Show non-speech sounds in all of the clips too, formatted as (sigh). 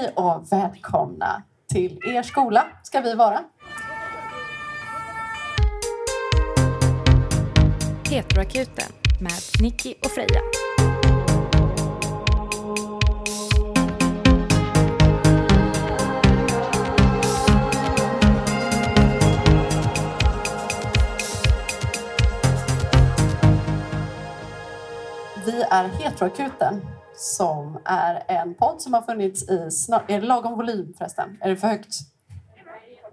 Hej och välkomna till er skola ska vi vara. Heteroakuten med Nicky och Freja. Vi är Heteroakuten som är en podd som har funnits i snart... Är det lagom volym förresten? Är det för högt?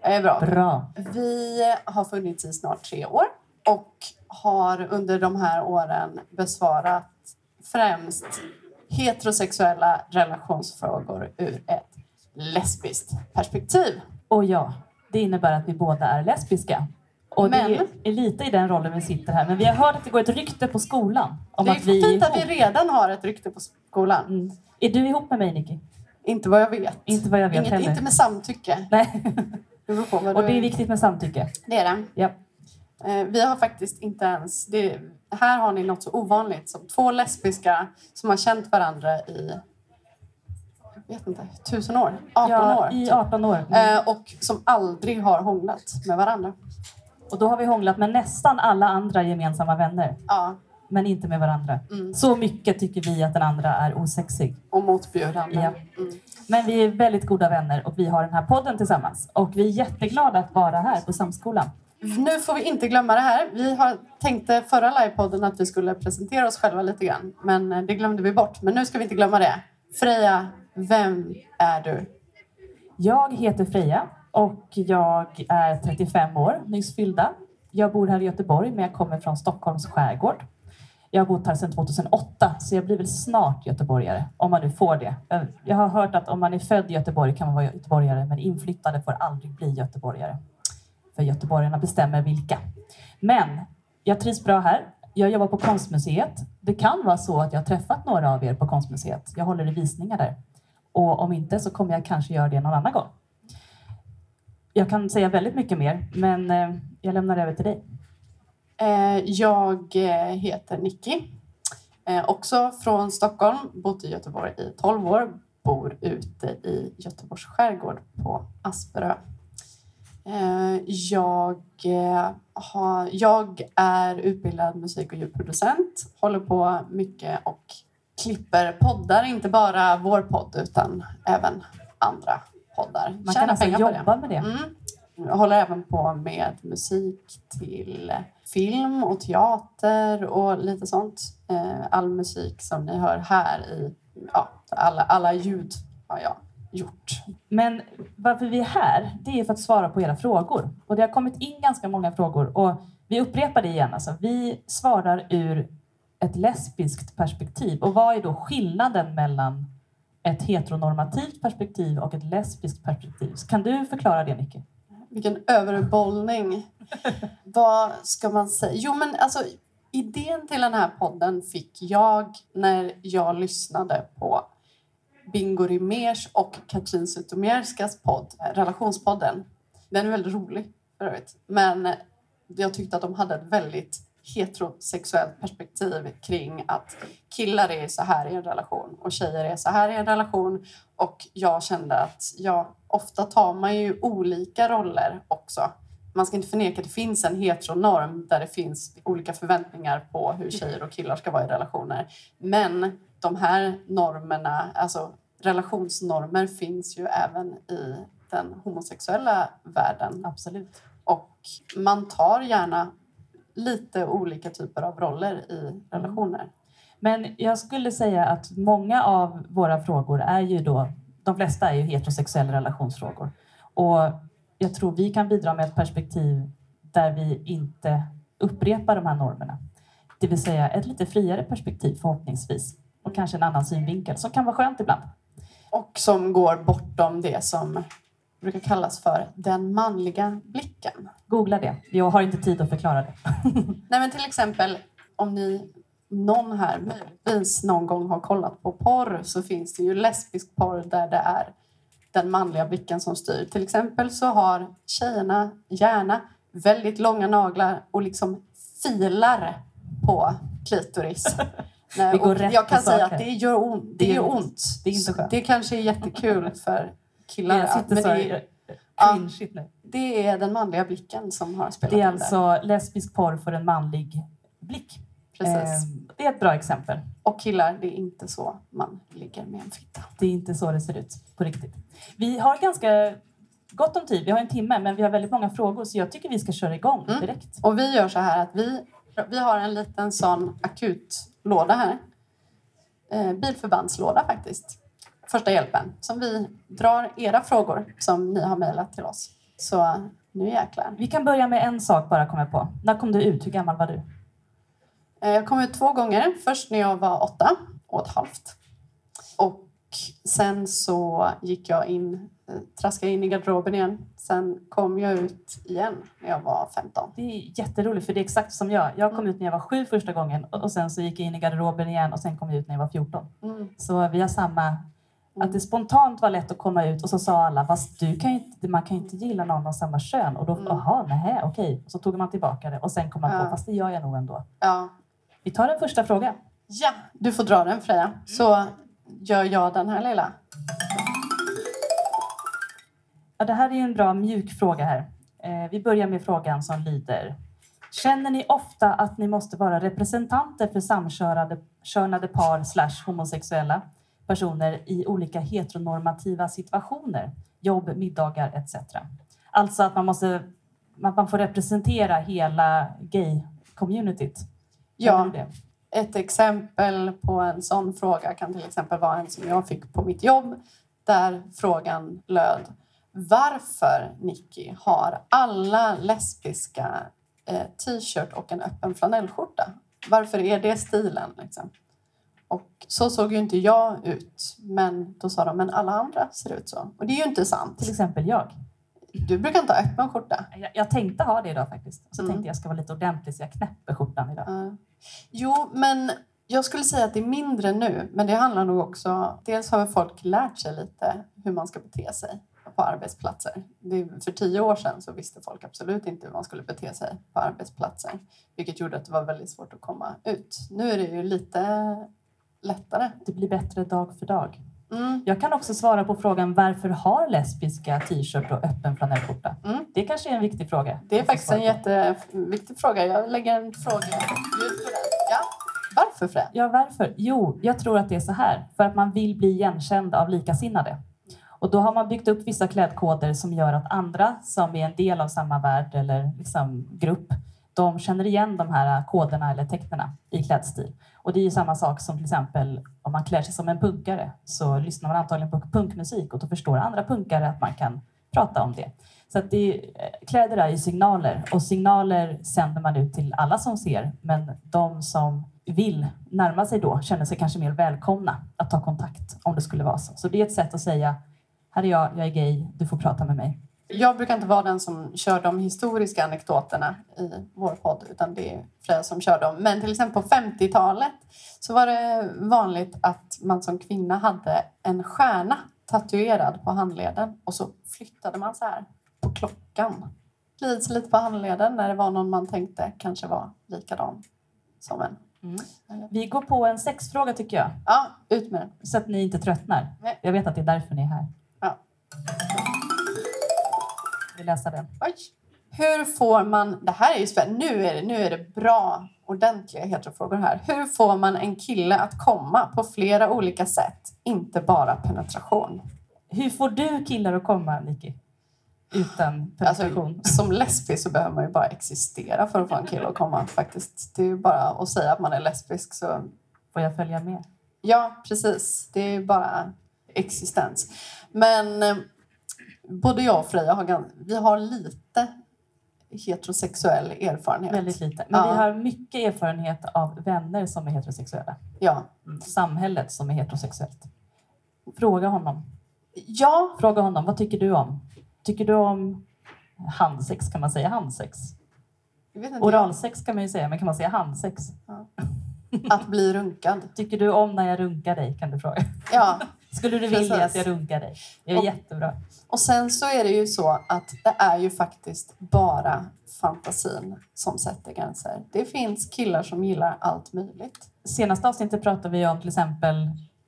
Det är bra. Bra. Vi har funnits i snart tre år och har under de här åren besvarat främst heterosexuella relationsfrågor ur ett lesbiskt perspektiv. Och ja, det innebär att vi båda är lesbiska. Och Men- det är lite i den rollen vi sitter här. Men vi har hört att det går ett rykte på skolan om att vi är fint att vi redan har ett rykte på skolan. Mm. Är du ihop med mig, Nicky? Inte vad jag vet. Inte vad jag vet Inget, heller. inte med samtycke. Nej. Det beror på vad Och det är viktigt med samtycke. Det är det. Ja. Eh, Vi har faktiskt inte ens... Det, här har ni något så ovanligt som två lesbiska som har känt varandra i jag vet inte, tusen år? 18 ja, år? I typ. 18 år. Mm. Och som aldrig har hånglat med varandra. Och då har vi hånglat med nästan alla andra gemensamma vänner. Ja, Men inte med varandra. Mm. Så mycket tycker vi att den andra är osexig. och motbjudande. Ja. Mm. Men vi är väldigt goda vänner och vi har den här podden tillsammans. Och vi är jätteglada att vara här på Samskolan. Nu får vi inte glömma det här. Vi har tänkte förra livepodden att vi skulle presentera oss själva lite grann. Men eh, det glömde vi bort. Men nu ska vi inte glömma det. Freja, vem är du? Jag heter Freja och jag är 35 år, nyss fyllda. Jag bor här i Göteborg men jag kommer från Stockholms skärgård. Jag har bott här sedan 2008 så jag blir väl snart göteborgare, om man nu får det. Jag- har hört att om man är född i Göteborg kan man vara göteborgare men inflyttade får aldrig bli göteborgare. För göteborgarna bestämmer vilka. Men jag trivs bra här. Jag jobbar på Konstmuseet. Det kan vara så att jag har träffat några av er på Konstmuseet. Jag håller i visningar där. Och om inte så kommer jag kanske göra det någon annan gång. Jag kan säga väldigt mycket mer, men eh, jag lämnar över till dig. Eh, jag eh, heter Nicky. Också från Stockholm. Bott i Göteborg i 12 år. Bor ute i Göteborgs skärgård på Asperö. Jag, har, jag är utbildad musik och ljudproducent. Håller på mycket och klipper poddar. Inte bara vår podd utan även andra poddar. Man Tjänar kan alltså på det. jobba med det. Mm. Jag håller även på med musik till film och teater och lite sånt. Eh, All musik som ni hör här i ja, alla, alla ljud har jag gjort. Men varför vi är här, det är för att svara på era frågor. Och det har kommit in ganska många frågor. Och vi upprepar det igen. Alltså, vi svarar ur ett lesbiskt perspektiv. Och vad är då skillnaden mellan ett heteronormativt perspektiv och ett lesbiskt perspektiv? Kan du förklara det, Nicky? Vilken överbollning. (laughs) Vad ska man säga? Jo, men alltså idén till den här podden fick jag när jag lyssnade på Bingo Rimérs och Katrin Zytomierskas podd, eh, Relationspodden. Den är väldigt rolig för övrigt. Men jag tyckte att de hade ett väldigt heterosexuellt perspektiv kring att killar är så här i en relation och tjejer är så här i en relation. Och jag kände att ja, ofta tar man ju olika roller också. Man ska inte förneka att det finns en heteronorm där det finns olika förväntningar på hur tjejer och killar ska vara i relationer. Men de här normerna, alltså relationsnormer finns ju även i den homosexuella världen. Absolut. Och man tar gärna lite olika typer av roller i relationer. Men jag skulle säga att många av våra frågor är ju då, de flesta är ju heterosexuella relationsfrågor. Och jag tror vi kan bidra med ett perspektiv där vi inte upprepar de här normerna. Det vill säga ett lite friare perspektiv förhoppningsvis. Och kanske en annan synvinkel som kan vara skönt ibland. Och som går bortom det som brukar kallas för den manliga blicken. Googla det. Jag har inte tid att förklara det. (laughs) Nej, men till exempel om ni, någon här möjligtvis någon gång har kollat på porr så finns det ju lesbisk porr där det är den manliga blicken som styr. Till exempel så har tjejerna gärna väldigt långa naglar och liksom filar på klitoris. (laughs) Nej, jag kan säga att det gör ont. Det, Det gör ont. Det är inte skönt. Det kanske är jättekul för killar. Sitter men så det, är, ja. det är den manliga blicken som har spelat Det är in där. alltså lesbisk porr för en manlig blick. Precis. Ehm, Det är ett bra exempel. Och killar, det är inte så man ligger med en fitta. Det är inte så det ser ut på riktigt. Vi har ganska gott om tid. Vi har en timme, men vi har väldigt många frågor så jag tycker vi ska köra igång Mm. direkt. Och vi gör så här att vi, vi har en liten sån akutlåda här. Eh, bilförbandslåda faktiskt. Första hjälpen. Som vi drar era frågor som ni har mejlat till oss. Så nu jäklar. Vi kan börja med en sak bara kommer på. När kom du ut? Hur gammal var du? Eh, Jag kom ut två gånger. Först när jag var åtta och ett halvt. Och sen så gick jag in, eh, traskade in i garderoben igen. Sen kom jag ut igen när jag var 15. Det är jätteroligt för det är exakt som jag. Jag kom ut när jag var sju första gången och och sen så gick jag in i garderoben igen och sen kom jag ut när jag var 14. Mm. Så vi har samma, att det spontant var lätt att komma ut och så sa alla, fast du kan inte, man kan ju inte gilla någon av samma kön. Och då, Mm. jaha, nej, okej. Och så tog man tillbaka det och sen kom man Ja. på, fast det gör jag nog ändå. Ja. Vi tar den första frågan. ja, du får dra den Freja. Så gör jag den här lilla. Ja, det här är en bra mjuk fråga här. Eh, vi börjar med frågan som lyder. Känner ni ofta att ni måste vara representanter för samkönade könade par slash homosexuella personer i olika heteronormativa situationer? Jobb, middagar etc. Alltså att man måste att man får representera hela gay-communityt. Ja, ett exempel på en sån fråga kan till exempel vara en som jag fick på mitt jobb. Där frågan löd Varför, Nicky, har alla lesbiska eh, t-shirt och en öppen flanellskjorta? Varför är det stilen? Liksom? Och så såg ju inte jag ut. Men då sa de, men alla andra ser ut så. Och det är ju inte sant. Till exempel jag. Du brukar inte ha öppen skjorta. Jag, jag tänkte ha det idag faktiskt. Så Mm. tänkte jag ska vara lite ordentlig så jag knäpper skjortan idag. Ja. Jo, men jag skulle säga att det är mindre nu. Men det handlar nog också... Dels har folk lärt sig lite hur man ska bete sig på arbetsplatser. Det, för tio år sedan så visste folk absolut inte hur man skulle bete sig på arbetsplatser. Vilket gjorde att det var väldigt svårt att komma ut. Nu är det ju lite lättare. Det blir bättre dag för dag. Mm. Jag kan också svara på frågan varför har lesbiska t-shirt och öppen flanellskjorta? Mm. Det kanske är en viktig fråga. Det är faktiskt en jätteviktig fråga. Jag lägger en fråga. Ja. Varför Fred? Ja, varför? Jo, jag tror att det är så här. För att man vill bli igenkänd av likasinnade. Och då har man byggt upp vissa klädkoder som gör att andra som är en del av samma värld eller liksom grupp, de känner igen de här koderna eller tecknena i klädstil. Och det är ju samma sak som till exempel om man klär sig som en punkare så lyssnar man antagligen på punkmusik och då förstår andra punkare att man kan prata om det. Så att det, är- eh, kläder är ju signaler och signaler sänder man ut till alla som ser men de som vill närma sig då känner sig kanske mer välkomna att ta kontakt om det skulle vara så. Så det är ett sätt att säga här är jag, jag är gay, du får prata med mig. Jag brukar inte vara den som kör de historiska anekdoterna i vår podd utan det är Freja som kör dem. Men till exempel på 50-talet så var det vanligt att man som kvinna hade en stjärna tatuerad på handleden och så flyttade man så här på klockan. Glids lite på handleden när det var någon man tänkte kanske var likadan som en. Vi går på en sexfråga tycker jag, Ja, ut med den. så att ni inte tröttnar. Nej. Jag vet att det är därför ni är här. Ja. Vi läsa den. Oj. Hur får man... Det här är ju spännande. Nu är det, nu är det bra, ordentliga heterofrågor här. Hur får man en kille att komma på flera olika sätt? Inte bara penetration. Hur får du killar att komma, Niki? Utan penetration? Alltså, som lesbisk så behöver man ju bara existera för att få en kille att komma. faktiskt. Det är ju bara att säga att man är lesbisk. Så... Får jag följa med? Ja, precis. Det är ju bara existens. Men eh, både jag och Freja har, vi har lite heterosexuell erfarenhet. Väldigt lite. Men Ja. vi har mycket erfarenhet av vänner som är heterosexuella. Ja. Samhället som är heterosexuellt. Fråga honom. Ja, Fråga honom, vad tycker du om? Tycker du om handsex? Kan man säga handsex? Oralsex kan man ju säga, men kan man säga handsex? Att bli runkad. (laughs) Tycker du om när jag runkar dig? Kan du fråga. Ja, Skulle du vilja att jag runkar dig? Jag är Och- jättebra. Och sen så är det ju så att det är ju faktiskt bara fantasin som sätter gränser. Det finns killar som gillar allt möjligt. Senaste avsnittet pratade vi om till exempel,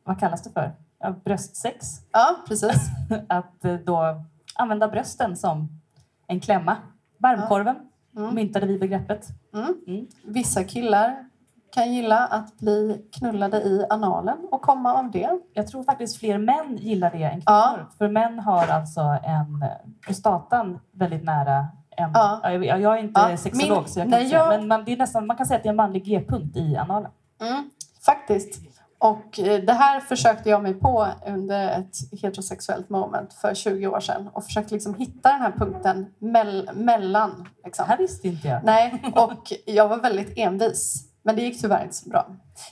vad kallas det för? Ja, bröstsex. Ja, precis. (laughs) Att eh, då använda brösten som en klämma. Varmkorven Mm. myntade vi begreppet. Mm. Mm. Vissa killar kan gilla att bli knullade i analen och komma av det. Jag tror faktiskt fler män gillar det än kvinnor. Ja. För män har alltså en eh, prostatan väldigt nära en... Ja. Ja. Jag, jag är inte Ja, sexolog min- så jag kan nej, inte säga. jag- Men man, det är nästan, man kan säga att det är en manlig G-punkt i analen. Mm, faktiskt. Och eh, det här försökte jag mig på under ett heterosexuellt moment för 20 år sedan och försökte liksom hitta den här punkten mell- mellan. Det Liksom. här visste inte jag. Nej, och jag var väldigt envis. Men det gick tyvärr inte så bra.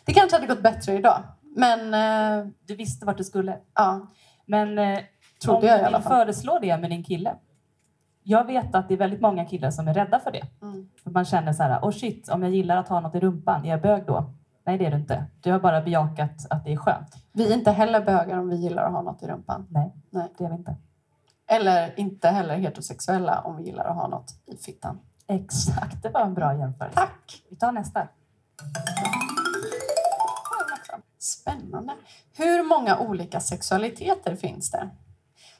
Det kanske hade gått bättre idag. Men eh, Du visste vart du skulle. ja, Men eh, Trodde om jag i du alla vill fall. föreslå det med din kille. Jag vet att det är väldigt många killar som är rädda för det. Mm. För man känner så här, oh shit, om jag gillar att ha något i rumpan, är jag bög då? Nej, det är du inte. Du har bara bejakat att det är skönt. vi är inte heller bögar om vi gillar att ha något i rumpan. Nej, Nej. det är vi inte. Eller inte heller heterosexuella om vi gillar att ha något i fittan. Exakt, det var en bra jämförelse. Tack! Vi tar nästa. Spännande. Hur många olika sexualiteter finns det?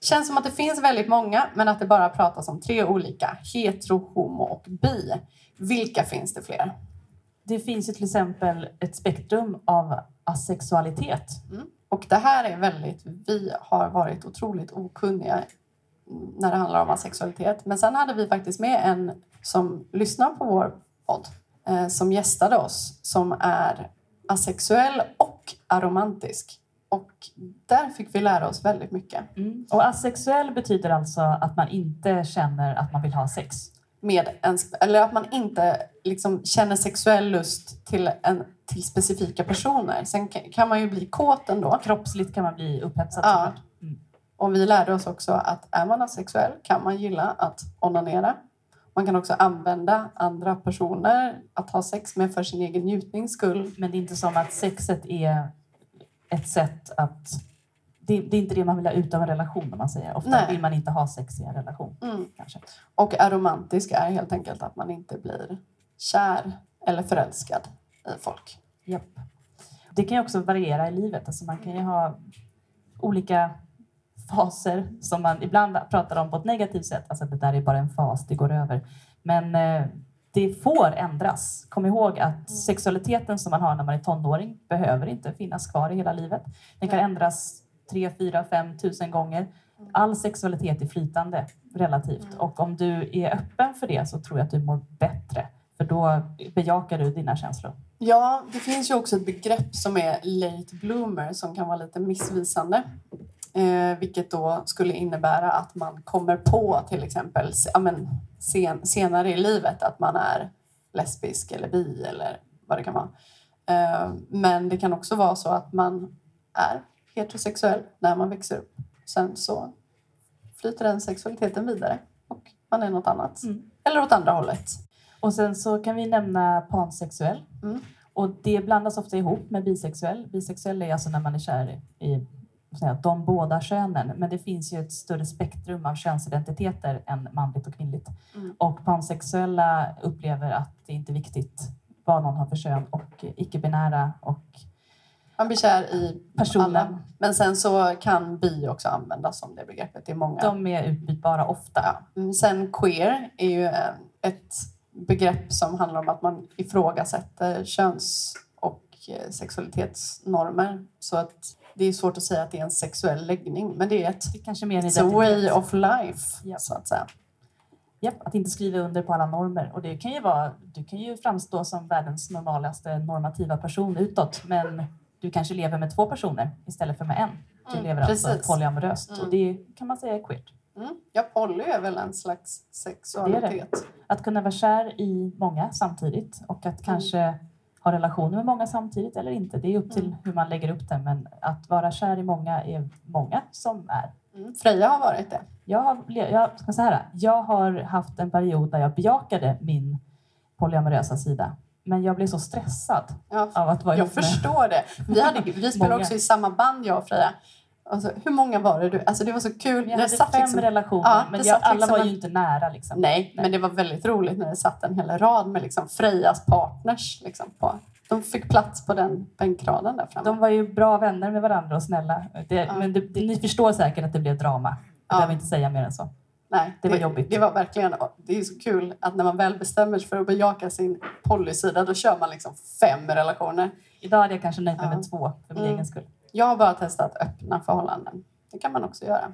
Känns som att det finns väldigt många, men att det bara pratas om tre olika. Hetero, homo och bi. Vilka finns det fler? Det finns ju till exempel ett spektrum av asexualitet. Och det här är väldigt, vi har varit otroligt okunniga när det handlar om asexualitet. Men sen hade vi faktiskt med en som lyssnar på vår podd, som gästade oss, som är asexuell och aromantisk. Och där fick vi lära oss väldigt mycket. Mm. Och asexuell betyder alltså att man inte känner att man vill ha sex. Med en, eller att man inte liksom känner sexuell lust till, en, till specifika personer. Sen kan, man ju bli kåt ändå. Kroppsligt kan man bli upphetsad. Ja. Mm. Och vi lärde oss också att är man asexuell kan man gilla att onanera. Man kan också använda andra personer att ha sex med för sin egen njutnings skull. Men det är inte som att sexet är ett sätt att... Det, det är inte det man vill ha ut av en relation om man säger. Ofta Nej. vill man inte ha sex i en relation. Mm. Kanske. Och aromantisk är helt enkelt att man inte blir kär eller förälskad i folk. Japp. Det kan ju också variera i livet. Alltså man kan ju ha olika faser som man ibland pratar om på ett negativt sätt. Alltså det där är bara en fas, det går över. Men eh, det får ändras. Kom ihåg att sexualiteten som man har när man är tonåring behöver inte finnas kvar i hela livet. Den kan ändras tre, fyra, fem tusen gånger. All sexualitet är flytande relativt och om du är öppen för det så tror jag att du mår bättre. För då bejakar du dina känslor. Ja, det finns ju också ett begrepp som är late bloomer som kan vara lite missvisande. Eh, vilket då skulle innebära att man kommer på till exempel ja, men, sen, senare i livet att man är lesbisk eller bi eller vad det kan vara. Eh, men det kan också vara så att man är heterosexuell när man växer upp. Sen så flyter den sexualiteten vidare och man är något annat. Mm. Eller åt andra hållet. Och sen så kan vi nämna pansexuell. Mm. Och det blandas ofta ihop med bisexuell. Bisexuell är alltså när man är kär i jag, de båda könen. Men det finns ju ett större spektrum av könsidentiteter än manligt och kvinnligt. Mm. Och pansexuella upplever att det inte är viktigt vad någon har för kön och icke-binära och Man blir kär i Personen. alla. Men sen så kan bi också användas som det begreppet. Det är många. de är utbytbara ofta. Ja. Mm, Sen queer är ju ett begrepp som handlar om att man ifrågasätter köns sexualitetsnormer. Så att det är svårt att säga att det är en sexuell läggning. Men det är ett Det kanske mer it's a way of life, Ja. så att säga. Japp, att inte skriva under på alla normer. Och det kan ju vara, du kan ju framstå som världens normalaste normativa person utåt, men du kanske lever med två personer istället för med en. Du Mm, lever alltså precis. polyamoröst Mm. och det kan man säga är queert. Mm. Ja, poly är väl en slags sexualitet. Att kunna vara kär i många samtidigt och att kanske ha relationer med många samtidigt eller inte. Det är upp till Mm. hur man lägger upp det, men att vara kär i många är många som är. Mm. Freja har varit det. Jag har, jag, ska säga här, jag har haft en period där jag bejakade min polyamorösa sida. Men jag blev så stressad Ja, av att vara jag med... förstår det. Vi, hade, vi (laughs) spelade också i samma band, jag och Freja. Alltså, hur många var det du... Alltså det var så kul. Jag Det hade satt fem liksom- relationer, Ja, men det jag, alla liksom var en- ju inte nära. Liksom. Nej, men det var väldigt roligt när det satt en hel rad med liksom Frejas partners. Liksom, på. De fick plats på den bänkraden där framme. De var ju bra vänner med varandra och snälla. Det, Ja. Men det, det, ni förstår säkert att det blev drama. Jag Ja. behöver inte säga mer än så. Nej, det var jobbigt. Det var verkligen... Det är så kul att när man väl bestämmer sig för att bejaka sin policysida då kör man liksom fem relationer. Idag hade jag kanske nöjt mig med två för min Mm. egen skull. Jag har bara testat öppna förhållanden. Det kan man också göra.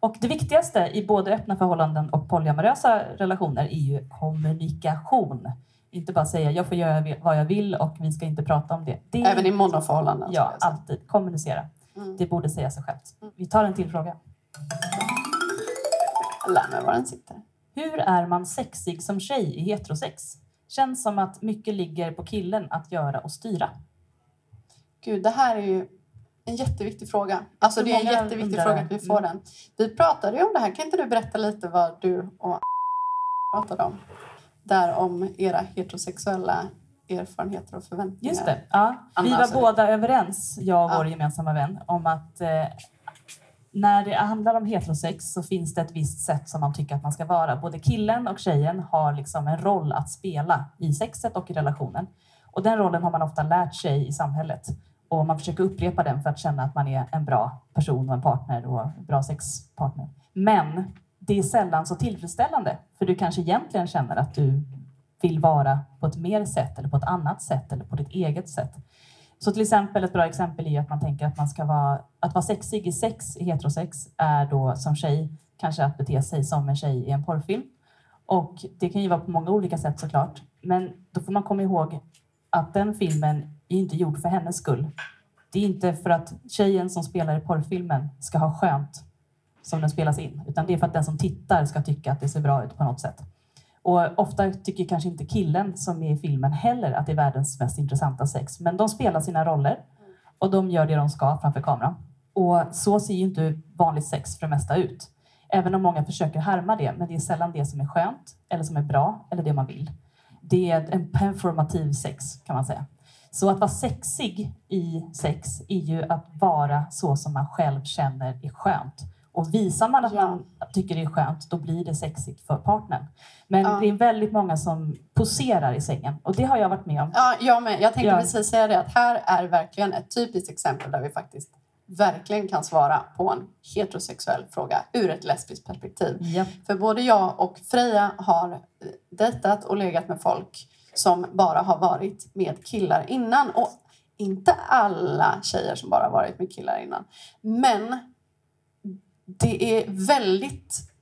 Och det viktigaste i både öppna förhållanden och polyamorösa relationer är ju kommunikation. Inte bara säga jag får göra vad jag vill och vi ska inte prata om det. det Även i monoförhållanden. Ja, alltid. Kommunicera. Mm. Det borde säga sig självt. Vi tar en till fråga. Lär mig var den sitter. Hur är man sexig som tjej i heterosex? Känns som att mycket ligger på killen att göra och styra. Gud, det här är ju en jätteviktig fråga. Alltså det är en jätteviktig fråga att vi får Mm. den. Vi pratade ju om det här. Kan inte du berätta lite vad du och (laughs) pratade om? Där om era heterosexuella erfarenheter och förväntningar. Just det. Ja. Vi var sorry. båda överens, jag och Ja. vår gemensamma vän, om att eh, när det handlar om heterosex så finns det ett visst sätt som man tycker att man ska vara. Både killen och tjejen har liksom en roll att spela i sexet och i relationen. Och den rollen har man ofta lärt sig i samhället. Och man försöker upprepa den för att känna att man är en bra person och en partner och en bra sexpartner. Men det är sällan så tillfredsställande. För du kanske egentligen känner att du vill vara på ett mer sätt eller på ett annat sätt eller på ditt eget sätt. Så till exempel ett bra exempel är ju att man tänker att man ska vara, att vara sexig i sex, i heterosex, är då som tjej kanske att bete sig som en tjej i en porrfilm. Och det kan ju vara på många olika sätt såklart. Men då får man komma ihåg att den filmen är inte gjord för hennes skull. Det är inte för att tjejen som spelar i porrfilmen ska ha skönt som den spelas in, utan det är för att den som tittar ska tycka att det ser bra ut på något sätt. Och ofta tycker kanske inte killen som är i filmen heller att det är världens mest intressanta sex. Men de spelar sina roller och de gör det de ska framför kameran. Och så ser ju inte vanligt sex för det mesta ut. Även om många försöker härma det, men det är sällan det som är skönt eller som är bra eller det man vill. Det är en performativ sex kan man säga. Så att vara sexig i sex är ju att vara så som man själv känner är skönt. Och visar man att Ja. man tycker det är skönt, då blir det sexigt för partnern. Men Ja. det är väldigt många som poserar i sängen och det har jag varit med om. Ja, jag med. Jag tänkte Ja. precis säga det att här är verkligen ett typiskt exempel där vi faktiskt verkligen kan svara på en heterosexuell fråga ur ett lesbiskt perspektiv. För både jag och Freja har dejtat och legat med folk som bara har varit med killar innan. Och inte alla tjejer som bara har varit med killar innan. Men det är väldigt...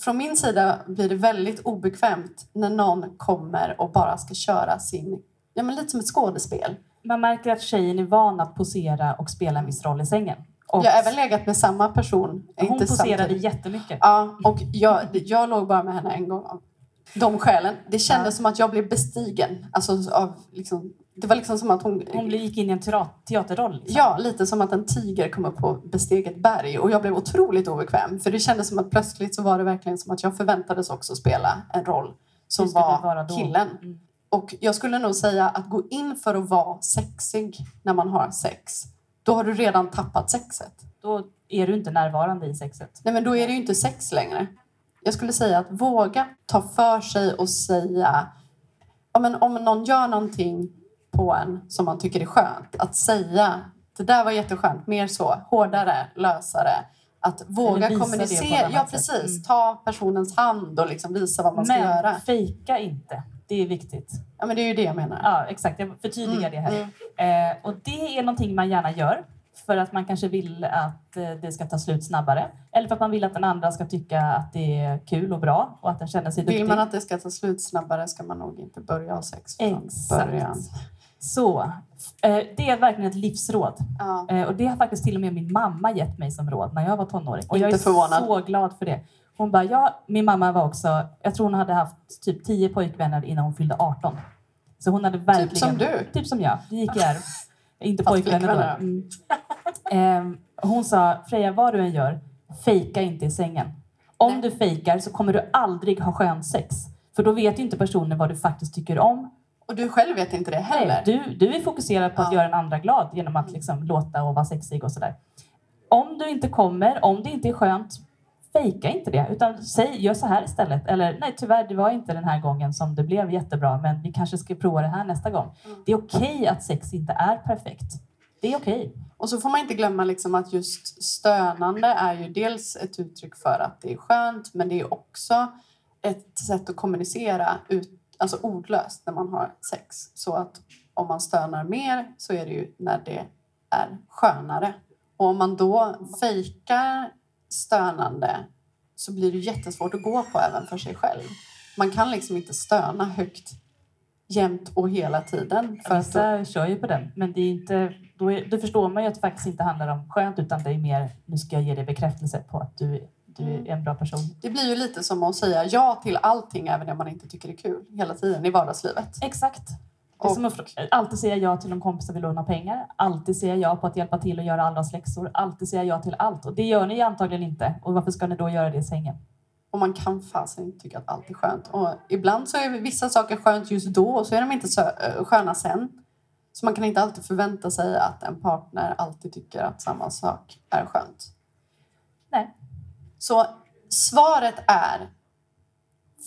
Från min sida blir det väldigt obekvämt när någon kommer och bara ska köra sin... Ja, men lite som ett skådespel. Man märker att tjejen är van att posera och spela en viss roll i sängen. Och Jag har även legat med samma person. hon inte poserade samtidigt. jättemycket. Ja, och jag, jag låg bara med henne en gång de skälen. Det kändes Ja. som att jag blev bestigen. Alltså av, liksom, det var liksom som att hon... Hon gick in i en teat- teaterroll. Liksom. Ja, lite som att en tiger kom upp på besteget berg. Och jag blev otroligt obekväm. För det kändes som att plötsligt så var det verkligen som att jag förväntades också spela en roll som var killen. Mm. Och jag skulle nog säga att gå in för att vara sexig när man har sex. Då har du redan tappat sexet. Då är du inte närvarande i sexet. Nej, men då är det ju inte sex längre. Jag skulle säga att våga ta för sig och säga... Ja, men om någon gör någonting på en som man tycker är skönt, att säga det där var jätteskönt, mer så, hårdare, lösare. Att våga kommunicera. Ja, precis. Mm. Ta personens hand och liksom visa vad man ska Men göra. fejka inte. Det är viktigt. Ja, men det är ju det jag menar. Ja, exakt. Jag förtydligar det här. Eh, och det är någonting man gärna gör för att man kanske vill att eh, det ska ta slut snabbare. Eller för att man vill att den andra ska tycka att det är kul och bra och att den känner sig duktig. Vill man att det ska ta slut snabbare ska man nog inte börja ha sex från Exakt. början. Så, eh, det är verkligen ett livsråd. Ja. Eh, och det har faktiskt till och med min mamma gett mig som råd när jag var tonåring. Och jag är Inte förvånad. så glad för det. Hon bara, ja, min mamma var också, jag tror hon hade haft typ 10 pojkvänner innan hon fyllde 18. Så hon hade verkligen... Typ som du. Typ som jag. Det gick arv. (laughs) Inte pojkvänner då. Mm. Ehm, hon sa, Freja, vad du än gör, fejka inte i sängen. Om Nej. du fejkar så kommer du aldrig ha skön sex. För då vet ju inte personen vad du faktiskt tycker om. Och du själv vet inte det heller. Nej, du, du är fokuserad på att Ja. göra en andra glad genom att liksom låta och vara sexig och sådär. om du inte kommer, om det inte är skönt, fejka inte det. Utan säg, gör så här istället. Eller nej, tyvärr, det var inte den här gången som det blev jättebra, men vi kanske ska prova det här nästa gång. Mm. Det är okej att sex inte är perfekt. Det är okej. Och så får man inte glömma liksom att just stönande är ju dels ett uttryck för att det är skönt men det är också ett sätt att kommunicera ut, alltså ordlöst när man har sex. Så att om man stönar mer så är det ju när det är skönare. Och om man då fejkar stönande så blir det jättesvårt att gå på även för sig själv. Man kan liksom inte stöna högt jämt och hela tiden. För att då, Vissa kör ju på den, men det är inte, då, är, då förstår man ju att det faktiskt inte handlar om skönt utan det är mer, nu ska jag ge dig bekräftelse på att du, du är en bra person. Det blir ju lite som att säga ja till allting även det man inte tycker är kul hela tiden i vardagslivet. Exakt. Det är som att alltid säga ja till om kompisar vill låna pengar. Alltid säga ja på att hjälpa till och göra andras läxor. Alltid säga ja till allt. Och det gör ni antagligen inte. Och varför ska ni då göra det i sängen? Och man kan fasen inte tycka att allt är skönt. Och ibland så är vissa saker skönt just då och så är de inte så eh, sköna sen. Så man kan inte alltid förvänta sig att en partner alltid tycker att samma sak är skönt. Nej. Så svaret är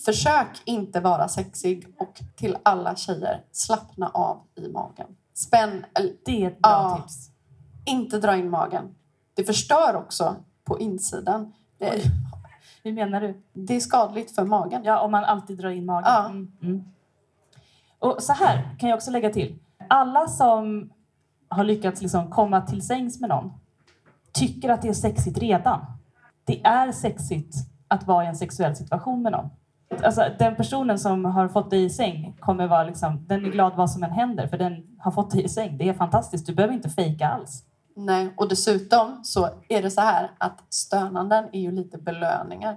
Försök inte vara sexig och till alla tjejer, slappna av i magen. Spänn, Det är ett bra Ja. tips. inte dra in magen. Det förstör också på insidan. Det, Oj. (laughs) Hur menar du? det är skadligt för magen. Ja, om man alltid drar in magen. Ja. Mm, mm. Och så här kan jag också lägga till. Alla som har lyckats liksom komma till sängs med någon tycker att det är sexigt redan. Det är sexigt att vara i en sexuell situation med någon. Alltså, den personen som har fått dig i säng kommer vara liksom, den är glad vad som än händer för den har fått dig i säng. Det är fantastiskt. Du behöver inte fejka alls. Nej, och dessutom så är det så här att stönanden är ju lite belöningar.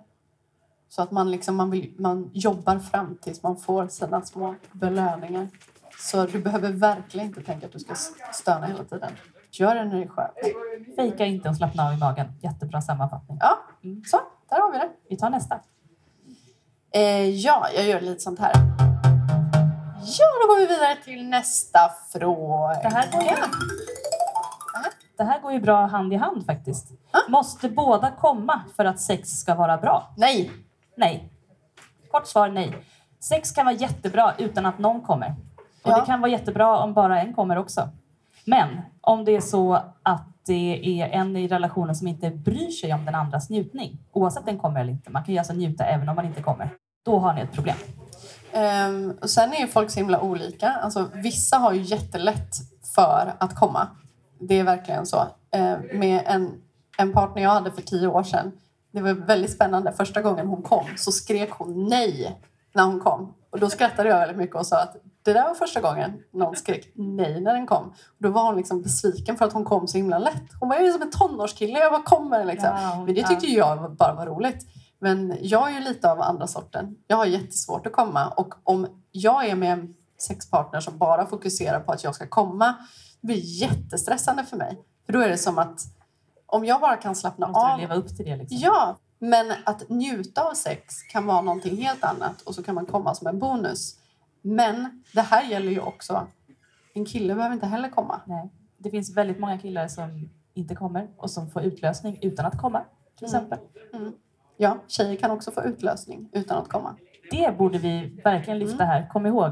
Så att man, liksom, man, vill, man jobbar fram tills man får sina små belöningar. Så du behöver verkligen inte tänka att du ska stöna hela tiden. Gör det när det är skönt. Fejka inte och slappna av i magen. Jättebra sammanfattning. Ja, så. Där har vi det. Vi tar nästa. Eh, ja, jag gör lite sånt här. Ja, då går vi vidare till nästa fråga. Det här går ju, det här går ju bra hand i hand faktiskt. Ah. Måste båda komma för att sex ska vara bra? Nej. Nej. Kort svar nej. Sex kan vara jättebra utan att någon kommer. Och Ja. det kan vara jättebra om bara en kommer också. Men om det är så att det är en i relationen som inte bryr sig om den andras njutning, oavsett den kommer eller inte, man kan ju alltså njuta även om man inte kommer, då har ni ett problem. Ehm, och sen är ju folk så himla olika. Alltså, vissa har ju jättelätt för att komma. Det är verkligen så. Ehm, med en, en partner jag hade för tio år sedan. Det var väldigt spännande. Första gången hon kom så skrek hon nej när hon kom. Och då skrattade jag väldigt mycket och sa att det där var första gången någon skrek nej när den kom. Och då var hon liksom besviken för att hon kom så himla lätt. Hon var ju som en tonårskille, jag bara kommer liksom. Ja, Men det tyckte jag bara var roligt. Men jag är ju lite av andra sorten. Jag har jättesvårt att komma och om jag är med en sexpartner som bara fokuserar på att jag ska komma, det blir jättestressande för mig. För då är det som att om jag bara kan slappna av. leva upp till det liksom? Ja, men att njuta av sex kan vara någonting helt annat och så kan man komma som en bonus. Men det här gäller ju också, en kille behöver inte heller komma. Nej. Det finns väldigt många killar som inte kommer och som får utlösning utan att komma. Till Mm. exempel. Ja, tjejer kan också få utlösning utan att komma. Det borde vi verkligen lyfta Mm. här. Kom ihåg,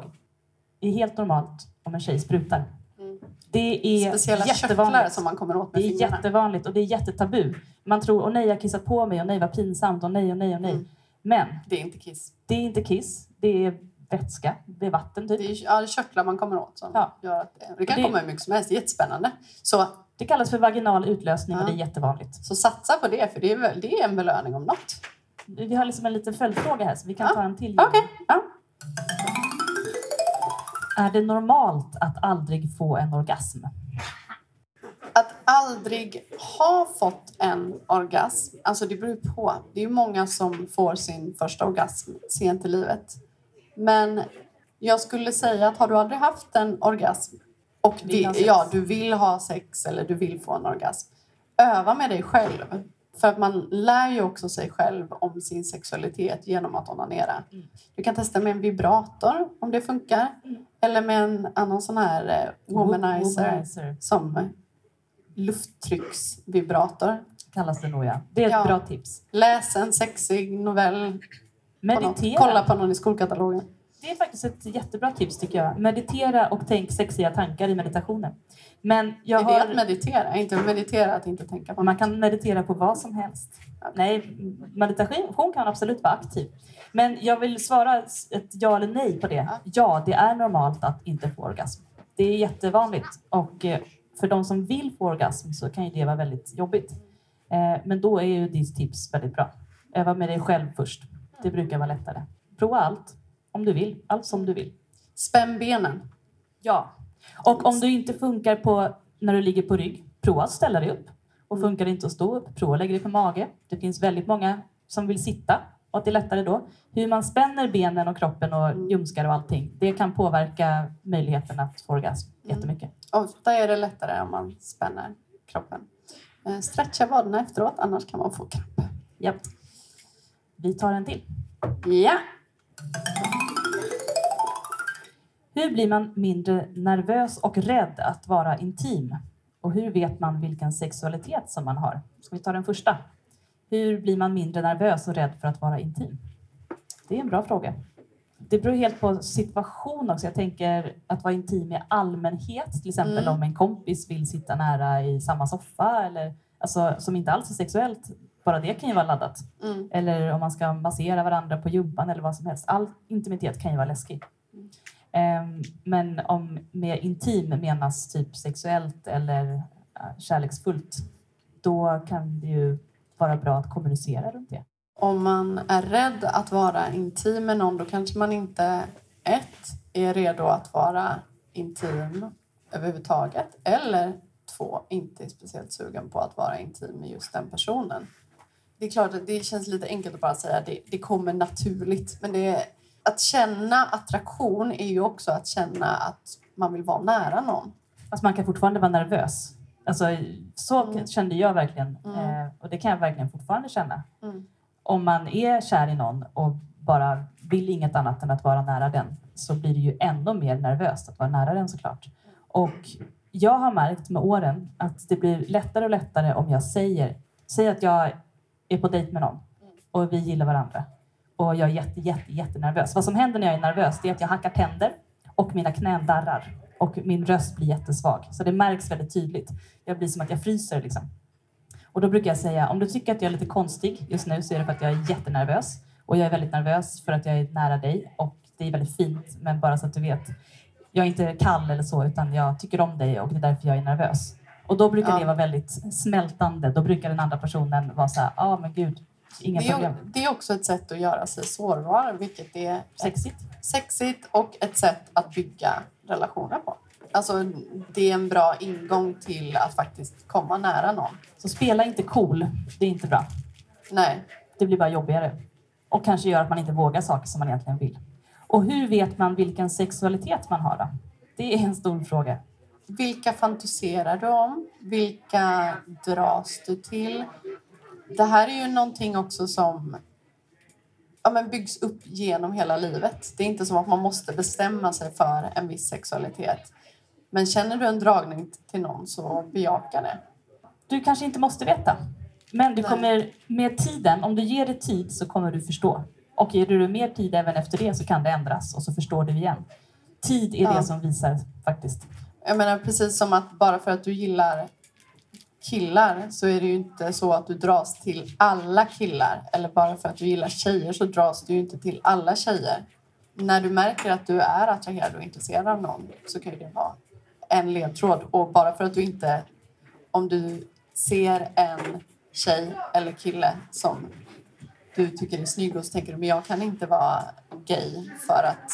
det är helt normalt om en tjej sprutar. Mm. Det är Speciella jättevanligt. som man kommer åt med Det är fingrarna. jättevanligt och det är jättetabu. Man tror, åh nej, jag kissat på mig, och nej, vad pinsamt, och nej, och nej, och nej. Mm. Men Det är inte kiss. det är inte kiss, det är vätska, det är vatten typ. Det är, ja, det är körtlar man kommer åt som Ja. gör att det... Det kan Det- komma hur mycket som helst, det är jättespännande. Så, Det kallas för vaginal utlösning och Ja. det är jättevanligt. så satsa på det, för det är, väl, det är en belöning om något. Vi har liksom en liten följdfråga här så vi kan Ja. ta en till. Okej, ja. Är det normalt att aldrig få en orgasm? Att aldrig ha fått en orgasm, alltså det beror på. Det är många som får sin första orgasm sent i livet. Men jag skulle säga att har du aldrig haft en orgasm och Vill ja, du vill ha sex eller du vill få en orgasm, öva med dig själv. För att man lär ju också sig själv om sin sexualitet genom att onanera. Mm. Du kan testa med en vibrator om det funkar. Mm. Eller med en annan sån här eh, womanizer Womanizer. som lufttrycksvibrator. Kallas det nog ja. Det är ett Ja. bra tips. Läs en sexig novell. På. Meditera. Kolla på någon i skolkatalogen. Det är faktiskt ett jättebra tips tycker jag. Meditera och tänk sexiga tankar i meditationen. Men jag är det att har... meditera? Inte meditera att inte tänka på Man kan meditera på vad som helst. Nej, meditation kan absolut vara aktiv. Men jag vill svara ett ja eller nej på det. Ja, det är normalt att inte få orgasm. Det är jättevanligt. Och eh, för de som vill få orgasm så kan ju det vara väldigt jobbigt. Eh, Men då är ju ditt tips väldigt bra. Öva med dig själv först. Det brukar vara lättare. Prova allt om du vill. Allt som du vill. Spänn benen. Ja. Och om du inte funkar på när du ligger på rygg, prova att ställa dig upp. Och funkar det inte att stå upp, prova att lägga dig på mage. Det finns väldigt många som vill sitta och att det är lättare då. Hur man spänner benen och kroppen och ljumskar och allting, det kan påverka möjligheten att få orgasm jättemycket. Ofta är det lättare om man spänner kroppen. Eh, Stretcha vaderna efteråt, annars kan man få kramp. Japp. Vi tar en till. Ja! Hur blir man mindre nervös och rädd att vara intim? Och hur vet man vilken sexualitet som man har? Ska vi ta den första? Hur blir man mindre nervös och rädd för att vara intim? Det är en bra fråga. Det beror helt på situation också. Jag tänker att vara intim i allmänhet, till exempel Mm. om en kompis vill sitta nära i samma soffa eller alltså, som inte alls är sexuellt. Bara det kan ju vara laddat. Mm. Eller om man ska massera varandra på jumpan eller vad som helst. All intimitet kan ju vara läskig. Ehm, Men om med intim menas typ sexuellt eller eh, kärleksfullt, då kan det ju vara bra att kommunicera runt det. Om man är rädd att vara intim med någon då kanske man inte ett, är redo att vara intim överhuvudtaget eller två, inte är speciellt sugen på att vara intim med just den personen. Det är klart att det känns lite enkelt att bara säga att det, det kommer naturligt men det att känna attraktion är ju också att känna att man vill vara nära någon. Fast man kan fortfarande vara nervös. Alltså, så Mm. kände jag verkligen. Mm. Eh, och det kan jag verkligen fortfarande känna. Mm. Om man är kär i någon och bara vill inget annat än att vara nära den så blir det ju ännu mer nervöst att vara nära den såklart. Och jag har märkt med åren att det blir lättare och lättare om jag säger, säger att jag är på dejt med någon och vi gillar varandra och jag är jätte, jätte, jättenervös. Vad som händer när jag är nervös är att jag hackar tänder och mina knän darrar och min röst blir jättesvag. Så det märks väldigt tydligt. Jag blir som att jag fryser liksom. Och då brukar jag säga, om du tycker att jag är lite konstig just nu så är det för att jag är jättenervös. Och jag är väldigt nervös för att jag är nära dig och det är väldigt fint, men bara så att du vet. Jag är inte kall eller så, utan jag tycker om dig och det är därför jag är nervös. Och då brukar Ja. det vara väldigt smältande. Då brukar den andra personen vara så här, ja ah, men gud, inga Det är, problem. det är också ett sätt att göra sig sårbar vilket är Sexigt. sexigt och ett sätt att bygga relationer på. Alltså, det är en bra ingång till att faktiskt komma nära någon. Så spela inte cool, det är inte bra. Nej, Det blir bara jobbigare. Och kanske gör att man inte vågar saker som man egentligen vill. Och hur vet man vilken sexualitet man har då? Det är en stor fråga. Vilka fantiserar du om? Vilka dras du till? Det här är ju någonting också som ja, men byggs upp genom hela livet. Det är inte som att man måste bestämma sig för en viss sexualitet. Men känner du en dragning till någon så bejaka det. Du kanske inte måste veta. Men du kommer med tiden, om du ger det tid så kommer du förstå. Och ger du det mer tid även efter det så kan det ändras och så förstår du igen. Tid är Ja. det som visar faktiskt. Jag menar precis som att bara för att du gillar killar så är det ju inte så att du dras till alla killar. Eller bara för att du gillar tjejer så dras du ju inte till alla tjejer. När du märker att du är attraherad och intresserad av någon så kan ju det vara en ledtråd. Och bara för att du inte, om du ser en tjej eller kille som du tycker är snygg och så tänker du men jag kan inte vara gay för att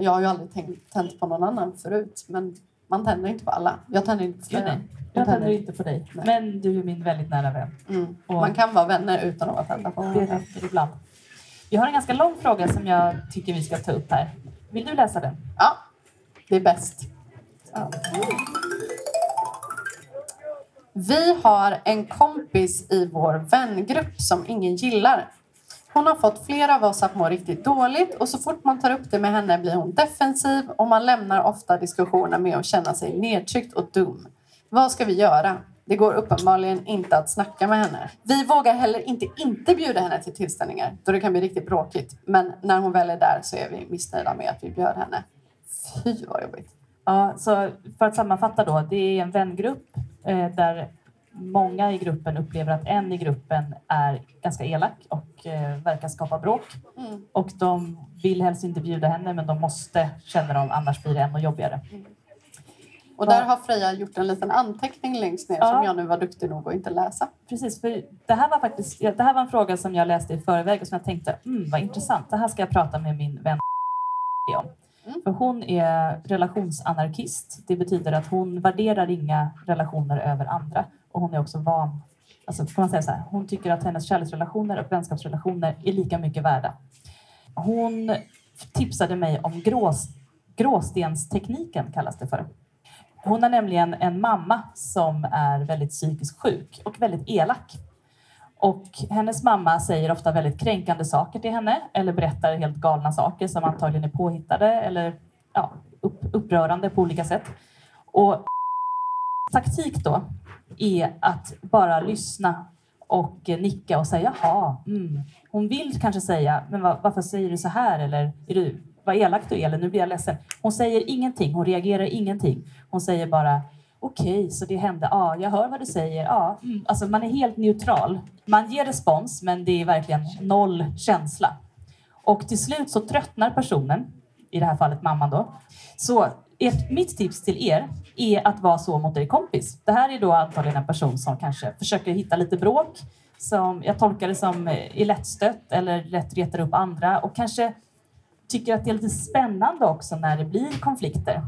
jag har ju aldrig tänkt, tänt på någon annan förut. Men man tänder inte på alla. Jag tänder inte på nej. Jag tänder inte på dig. Nej. Men du är min väldigt nära vän. Mm. Man kan vara vänner utan att tända på Det varandra. räcker ibland. Vi har en ganska lång fråga som jag tycker vi ska ta upp här. Vill du läsa den? Ja, det är bäst. Ja. Vi har en kompis i vår vängrupp som ingen gillar. Hon har fått flera av oss att må riktigt dåligt och så fort man tar upp det med henne blir hon defensiv och man lämnar ofta diskussioner med att känna sig nedtryckt och dum. Vad ska vi göra? Det går uppenbarligen inte att snacka med henne. Vi vågar heller inte inte bjuda henne till tillställningar då det kan bli riktigt bråkigt. Men när hon väl är där så är vi missnöjda med att vi bjöd henne. Fy vad jobbigt. Ja, så för att sammanfatta då, det är en vängrupp eh, där många i gruppen upplever att en i gruppen är ganska elak och eh, verkar skapa bråk. Mm. Och de vill helst inte bjuda henne men de måste känner de, annars blir det ännu jobbigare. Och där har Freja gjort en liten anteckning längst ner Ja. som jag nu var duktig nog att inte läsa. Precis, för det här var faktiskt det här var en fråga som jag läste i förväg och som jag tänkte, mm, vad intressant, det här ska jag prata med min vän om. Mm. För hon är relationsanarkist. Det betyder att hon värderar inga relationer över andra och hon är också van, alltså kan man säga så här, hon tycker att hennes kärleksrelationer och vänskapsrelationer är lika mycket värda. Hon tipsade mig om grås, gråstenstekniken kallas det för. Hon har nämligen en mamma som är väldigt psykiskt sjuk och väldigt elak. Och hennes mamma säger ofta väldigt kränkande saker till henne eller berättar helt galna saker som antagligen är påhittade eller ja, upp, upprörande på olika sätt. Och taktik då är att bara lyssna och nicka och säga jaha, mm. Hon vill kanske säga, men varför säger du så här? Eller är du, vad elak du är, eller nu blir jag ledsen. Hon säger ingenting, hon reagerar ingenting. Hon säger bara okej, så det hände, ja, jag hör vad du säger, ja. Mm. Alltså man är helt neutral. Man ger respons, men det är verkligen noll känsla. Och till slut så tröttnar personen, i det här fallet mamman då. Så ett, mitt tips till er är att vara så mot er kompis. Det här är då antagligen en person som kanske försöker hitta lite bråk, som jag tolkar det som är lättstött eller lätt retar upp andra och kanske tycker att det är lite spännande också när det blir konflikter,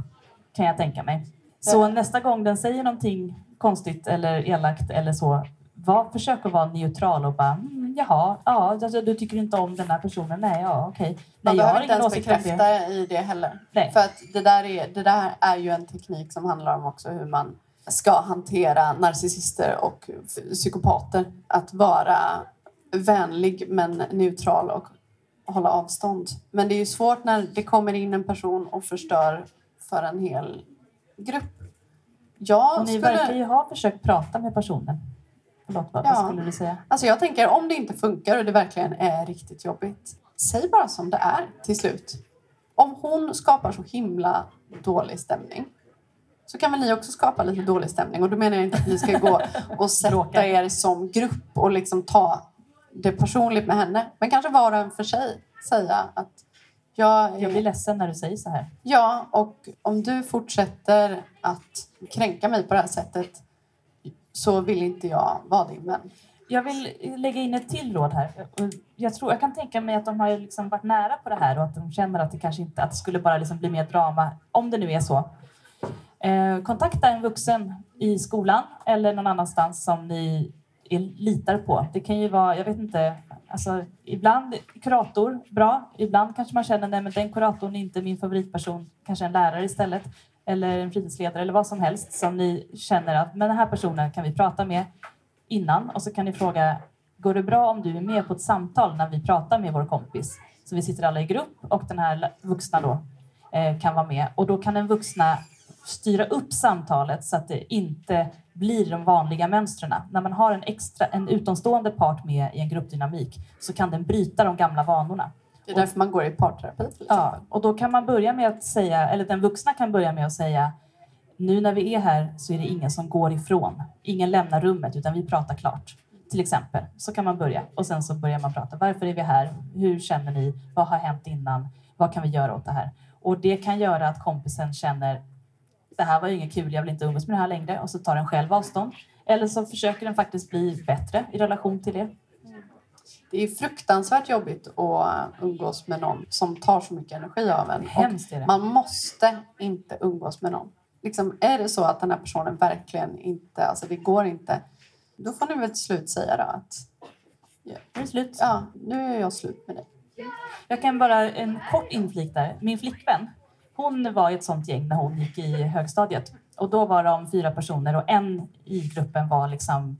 kan jag tänka mig. Så nästa gång den säger någonting konstigt eller elakt eller så, var, försök att vara neutral och bara mm, jaha, ja, alltså, du tycker inte om den här personen, nej, ja, okej. Man Nej, jag har behöver inte ens bekräfta i det heller. Nej. För att det där, är, det där är ju en teknik som handlar om också hur man ska hantera narcissister och psykopater. Att vara vänlig men neutral och hålla avstånd. Men det är ju svårt när det kommer in en person och förstör för en hel grupp. Jag Och ni skulle... verkar ju ha försökt prata med personen. Förlåt, vad, Ja. vad skulle du säga? Alltså jag tänker om det inte funkar och det verkligen är riktigt jobbigt. Säg bara som det är till slut. Om hon skapar så himla dålig stämning så kan väl ni också skapa lite dålig stämning. Och då menar jag inte att ni ska gå och sätta er som grupp och liksom ta det personligt med henne. Men kanske var och en för sig säga att jag, Jag blir ledsen när du säger så här. Ja, och om du fortsätter att kränka mig på det här sättet så vill inte jag vara din vän. Jag vill lägga in ett till råd här. Jag, tror, jag kan tänka mig att de har liksom varit nära på det här och att de känner att det kanske inte att det skulle bara liksom bli mer drama, om det nu är så. Eh, kontakta en vuxen i skolan eller någon annanstans som ni är, litar på. Det kan ju vara, jag vet inte, alltså, ibland kurator, bra. Ibland kanske man känner nej men den kuratorn är inte min favoritperson, kanske en lärare istället. Eller en fritidsledare eller vad som helst som ni känner att men den här personen kan vi prata med innan och så kan ni fråga Går det bra om du är med på ett samtal när vi pratar med vår kompis? Så vi sitter alla i grupp och den här vuxna då eh, kan vara med och då kan den vuxna styra upp samtalet så att det inte blir de vanliga mönstren. När man har en extra, en utomstående part med i en gruppdynamik så kan den bryta de gamla vanorna. Det är därför man går i parterapi Ja, och då kan man börja med att säga, eller den vuxna kan börja med att säga nu när vi är här så är det ingen som går ifrån. Ingen lämnar rummet utan vi pratar klart. Till exempel. Så kan man börja och sen så börjar man prata. Varför är vi här? Hur känner ni? Vad har hänt innan? Vad kan vi göra åt det här? Och det kan göra att kompisen känner det här var ju inget kul, jag vill inte umgås med det här längre och så tar den själv avstånd. Eller så försöker den faktiskt bli bättre i relation till det. Det är fruktansvärt jobbigt att umgås med någon som tar så mycket energi av en. Hemskt är det. man måste inte umgås med någon. Liksom, är det så att den här personen verkligen inte, alltså det går inte, då får ni väl till slut säga då att Nu är det slut. ja, nu är jag slut med dig. Jag kan bara en kort inflik där. Min flickvän, hon var i ett sånt gäng när hon gick i högstadiet. Och då var de fyra personer och en i gruppen var liksom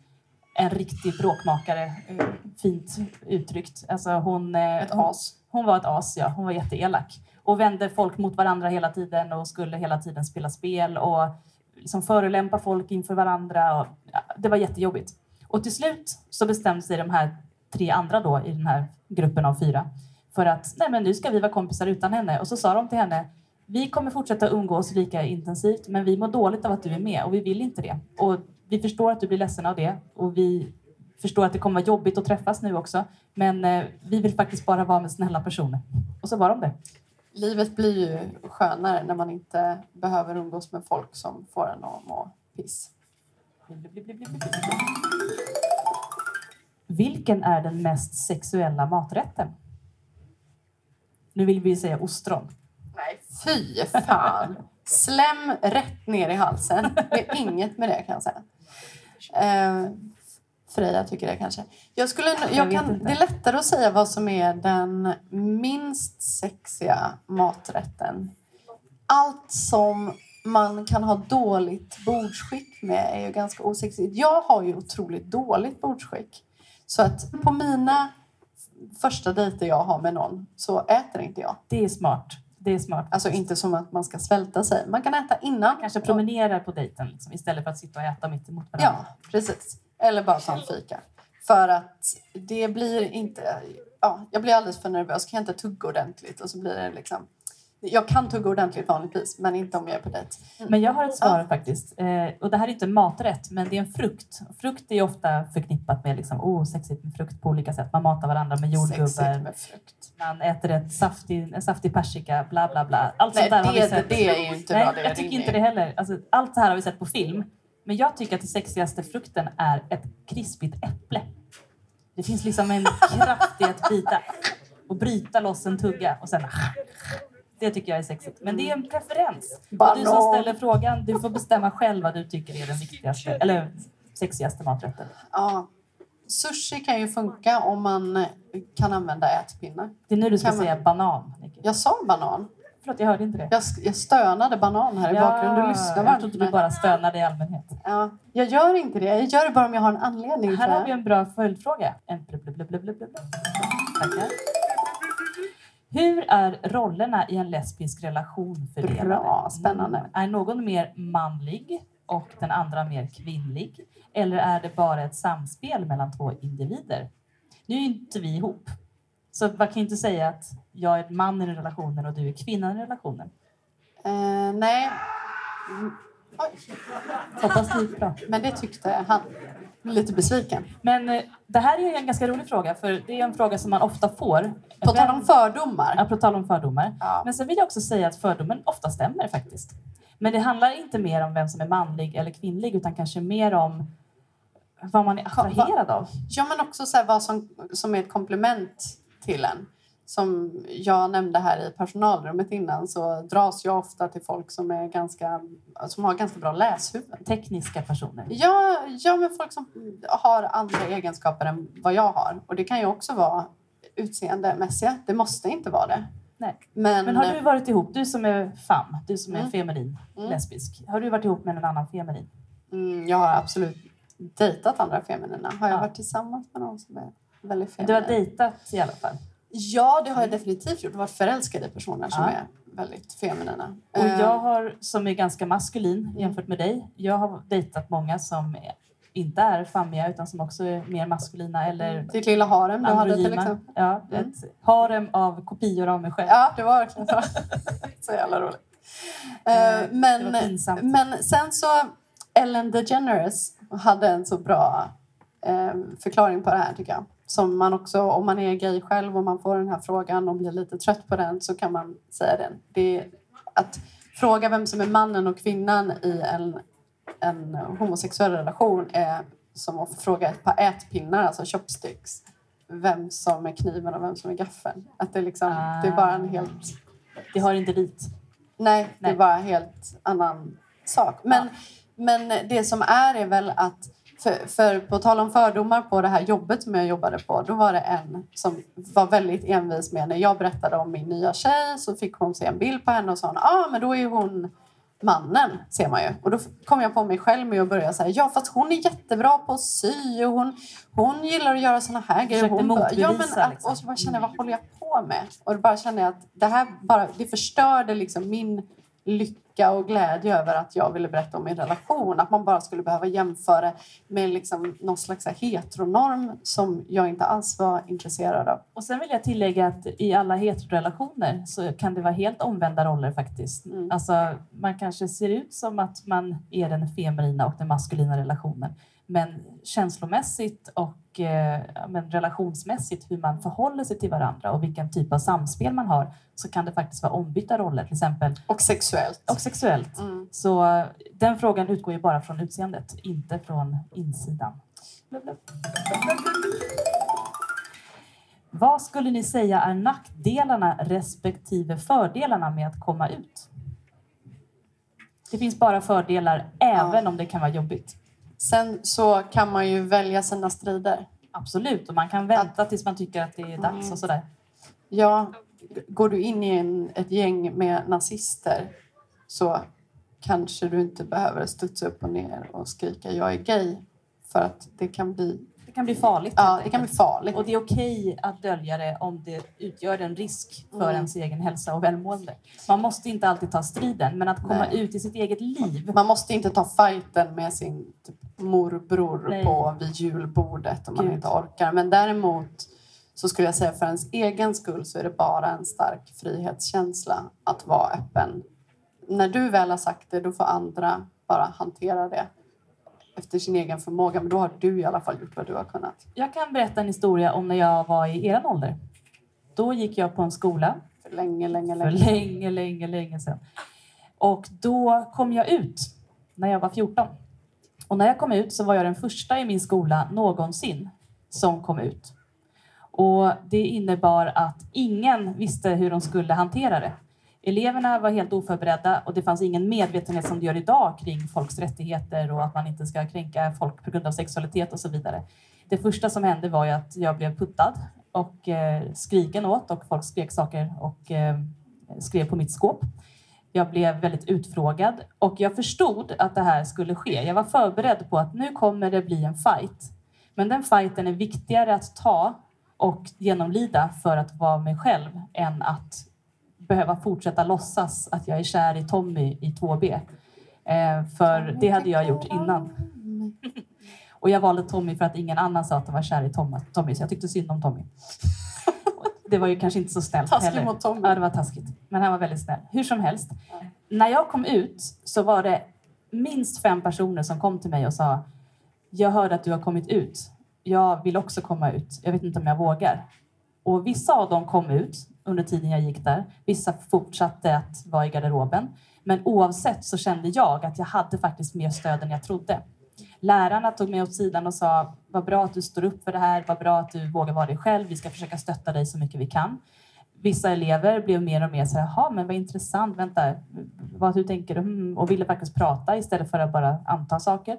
en riktig bråkmakare. eh, Fint uttryckt. Alltså hon, eh, Ett as. hon var ett as, ja. Hon var jätteelak. Och vände folk mot varandra hela tiden och skulle hela tiden spela spel och liksom förolämpa folk inför varandra. Och, ja, det var jättejobbigt. Och till slut så bestämde sig de här tre andra då i den här gruppen av fyra för att nej men nu ska vi vara kompisar utan henne. Och så sa de till henne vi kommer fortsätta umgås lika intensivt men vi mår dåligt av att du är med och vi vill inte det. Och vi förstår att du blir ledsen av det och vi förstår att det kommer vara jobbigt att träffas nu också. Men eh, vi vill faktiskt bara vara med snälla personer. Och så var de det. Livet blir ju skönare när man inte behöver umgås med folk som får en att må piss. Vilken är den mest sexuella maträtten? Nu vill vi säga ostron. Nej, fy fan! Slem rätt ner i halsen. Det är inget med det kan jag säga. Eh, Freja tycker det kanske. Jag skulle, jag kan, det är lättare att säga vad som är den minst sexiga maträtten. Allt som man kan ha dåligt bordsskick med är ju ganska osexigt. Jag har ju otroligt dåligt bordsskick. Så att på mina första dejter jag har med någon så äter inte jag. Det är smart. Det är smart. Alltså inte som att man ska svälta sig. Man kan äta innan. Kanske promenerar på dejten liksom, istället för att sitta och äta mitt emot varandra. Ja, precis. Eller bara ta en fika. För att det blir inte... Ja, jag blir alldeles för nervös. Kan jag inte tugga ordentligt? Och så blir det liksom... Jag kan tugga ordentligt vanligtvis, men inte om jag är på dejt. Men jag har ett svar Ja. faktiskt. Eh, och det här är inte en maträtt, men det är en frukt. Frukt är ju ofta förknippat med liksom, oh, sexigt med frukt på olika sätt. Man matar varandra med jordgubbar. med frukt. Man äter ett saftig, en saftig persika, bla bla bla. Allt Nej, sånt där har vi det, sett. det är ju inte Nej, bra. Det jag tycker inte det heller. Alltså, allt det här har vi sett på film. Men jag tycker att det sexigaste frukten är ett krispigt äpple. Det finns liksom en kraft i att bita och bryta loss en tugga och sen... Det tycker jag är sexigt. Men det är en preferens. Och du som Banan. ställer frågan, du får bestämma själv vad du tycker är den viktigaste, eller sexigaste maträtten. Ja. Sushi kan ju funka om man kan använda ätpinnar. Det är nu du ska Kan man- säga banan. Nicky. Jag sa banan. Förlåt, jag hörde inte det. Jag, jag stönade banan här i bakgrunden. Du lyssnar jag trodde du bara stönade i allmänhet. Ja, jag gör inte det. Jag gör det bara om jag har en anledning. Här har vi en bra följdfråga. En blub, blub, blub, blub, blub. Tackar. Hur är rollerna i en lesbisk relation fördelade? Bra, spännande. Mm. Är någon mer manlig och den andra mer kvinnlig? Eller är det bara ett samspel mellan två individer? Nu är inte vi ihop. Så man kan inte säga att jag är man i relationen och du är kvinnan i relationen. Eh, nej. Mm. Oj. Hoppas det gick bra. Men det tyckte han. Lite besviken. Men eh, det här är en ganska rolig fråga, för det är en fråga som man ofta får. På tal om fördomar. Ja, på tal om fördomar. Ja. Men sen vill jag också säga att fördomen ofta stämmer faktiskt. Men det handlar inte mer om vem som är manlig eller kvinnlig utan kanske mer om vad man är attraherad av. Ja, men också så vad som, som är ett komplement till en. Som jag nämnde här i personalrummet innan så dras jag ofta till folk som, är ganska, som har ganska bra läshuvuden. Tekniska personer. Ja, ja, men folk som har andra egenskaper än vad jag har. Och det kan ju också vara utseendemässiga. Det måste inte vara det. Nej. Men, Men har du varit ihop, du som är fam, du som är Mm. feminin, Mm. lesbisk. Har du varit ihop med en annan feminin? mm, jag har absolut dejtat andra feminina. Har jag Ja. varit tillsammans med någon som är väldigt feminin? Du har dejtat i alla fall. Ja, det har jag definitivt gjort. Varit förälskad i personer som Ja. är väldigt feminina. Och Eh, jag har, som är ganska maskulin jämfört med dig, jag har dejtat många som är, inte är fammiga utan som också är mer maskulina eller Ditt lilla harem du hade till exempel. Ja, Mm. ett harem av kopior av mig själv. Ja, det var verkligen så. (laughs) så jävla roligt. Eh, Eh, men, men sen så, Ellen DeGeneres hade en så bra eh, förklaring på det här tycker jag. Som man också, om man är gay själv och man får den här frågan och blir lite trött på den så kan man säga den. Det att fråga vem som är mannen och kvinnan i en, en homosexuell relation är som att fråga ett par ätpinnar, alltså chopsticks. Vem som är kniven och vem som är gaffeln. Att det, liksom, det är bara en Ah. helt Det har inte dit. Nej, det Nej. är bara en helt annan sak. Men, men det som är är väl att, för, för på tal om fördomar på det här jobbet som jag jobbade på, då var det en som var väldigt envis med när jag berättade om min nya tjej så fick hon se en bild på henne och sa ja ah, men då är hon mannen, ser man ju. Och då kom jag på mig själv med att börja säga ja fast hon är jättebra på att sy och hon, hon gillar att göra såna här grejer. Hon bara, ja, men, att- liksom. Och så bara kände jag, vad håller jag på med? Och då bara kände jag att det här bara, det förstörde liksom min lycka och glädje över att jag ville berätta om min relation. Att man bara skulle behöva jämföra med liksom någon slags heteronorm som jag inte alls var intresserad av. Och sen vill jag tillägga att i alla heterorelationer så kan det vara helt omvända roller faktiskt. Mm. Alltså, man kanske ser ut som att man är den feminina och den maskulina relationen. Men känslomässigt och eh, ja, men relationsmässigt, hur man förhåller sig till varandra och vilken typ av samspel man har, så kan det faktiskt vara ombytta roller, till exempel. Och sexuellt. Och sexuellt. Mm. Så den frågan utgår ju bara från utseendet, inte från insidan. Blub, blub. Vad skulle ni säga är nackdelarna respektive fördelarna med att komma ut? Det finns bara fördelar, även om det kan vara jobbigt. Sen så kan man ju välja sina strider. Absolut, och man kan vänta tills man tycker att det är dags Mm. och sådär. Ja, går du in i en, ett gäng med nazister så kanske du inte behöver studsa upp och ner och skrika jag är gay. För att det kan bli, Det kan bli farligt. ja, det kan bli farligt. Och det är okej att dölja det om det utgör en risk för Mm. ens egen hälsa och välmående. Man måste inte alltid ta striden, men att komma Nej. ut i sitt eget liv. Man måste inte ta fighten med sin typ, morbror Nej. på vid julbordet om man Gud. inte orkar. Men däremot så skulle jag säga för ens egen skull så är det bara en stark frihetskänsla att vara öppen. När du väl har sagt det, då får andra bara hantera det efter sin egen förmåga. Men då har du i alla fall gjort vad du har kunnat. Jag kan berätta en historia om när jag var i er ålder. Då gick jag på en skola För länge, länge, för länge. länge, länge, länge sedan. Och då kom jag ut när jag var 14. Och när jag kom ut så var jag den första i min skola någonsin som kom ut. Och det innebar att ingen visste hur de skulle hantera det. Eleverna var helt oförberedda och det fanns ingen medvetenhet som det gör idag kring folks rättigheter och att man inte ska kränka folk på grund av sexualitet och så vidare. Det första som hände var ju att jag blev puttad och eh, skriken åt och folk skrek saker och eh, skrev på mitt skåp. Jag blev väldigt utfrågad och jag förstod att det här skulle ske. Jag var förberedd på att nu kommer det bli en fight. Men den fighten är viktigare att ta och genomlida för att vara mig själv än att behöva fortsätta låtsas att jag är kär i Tommy i 2B. Eh, för det hade jag gjort innan. Och jag valde Tommy för att ingen annan sa att de var kär i Tom- Tommy, så jag tyckte synd om Tommy. Det var ju kanske inte så snällt Taskigt heller. mot Tommy. Ja, det var taskigt. Men han var väldigt snäll. Hur som helst. När jag kom ut så var det minst fem personer som kom till mig och sa Jag hörde att du har kommit ut. Jag vill också komma ut. Jag vet inte om jag vågar. Och vissa av dem kom ut under tiden jag gick där. Vissa fortsatte att vara i garderoben. Men oavsett så kände jag att jag hade faktiskt mer stöd än jag trodde. Lärarna tog mig åt sidan och sa vad bra att du står upp för det här, vad bra att du vågar vara dig själv. Vi ska försöka stötta dig så mycket vi kan. Vissa elever blev mer och mer så här, jaha men vad intressant, vänta, vad hur tänker du? Mm, och ville faktiskt prata istället för att bara anta saker.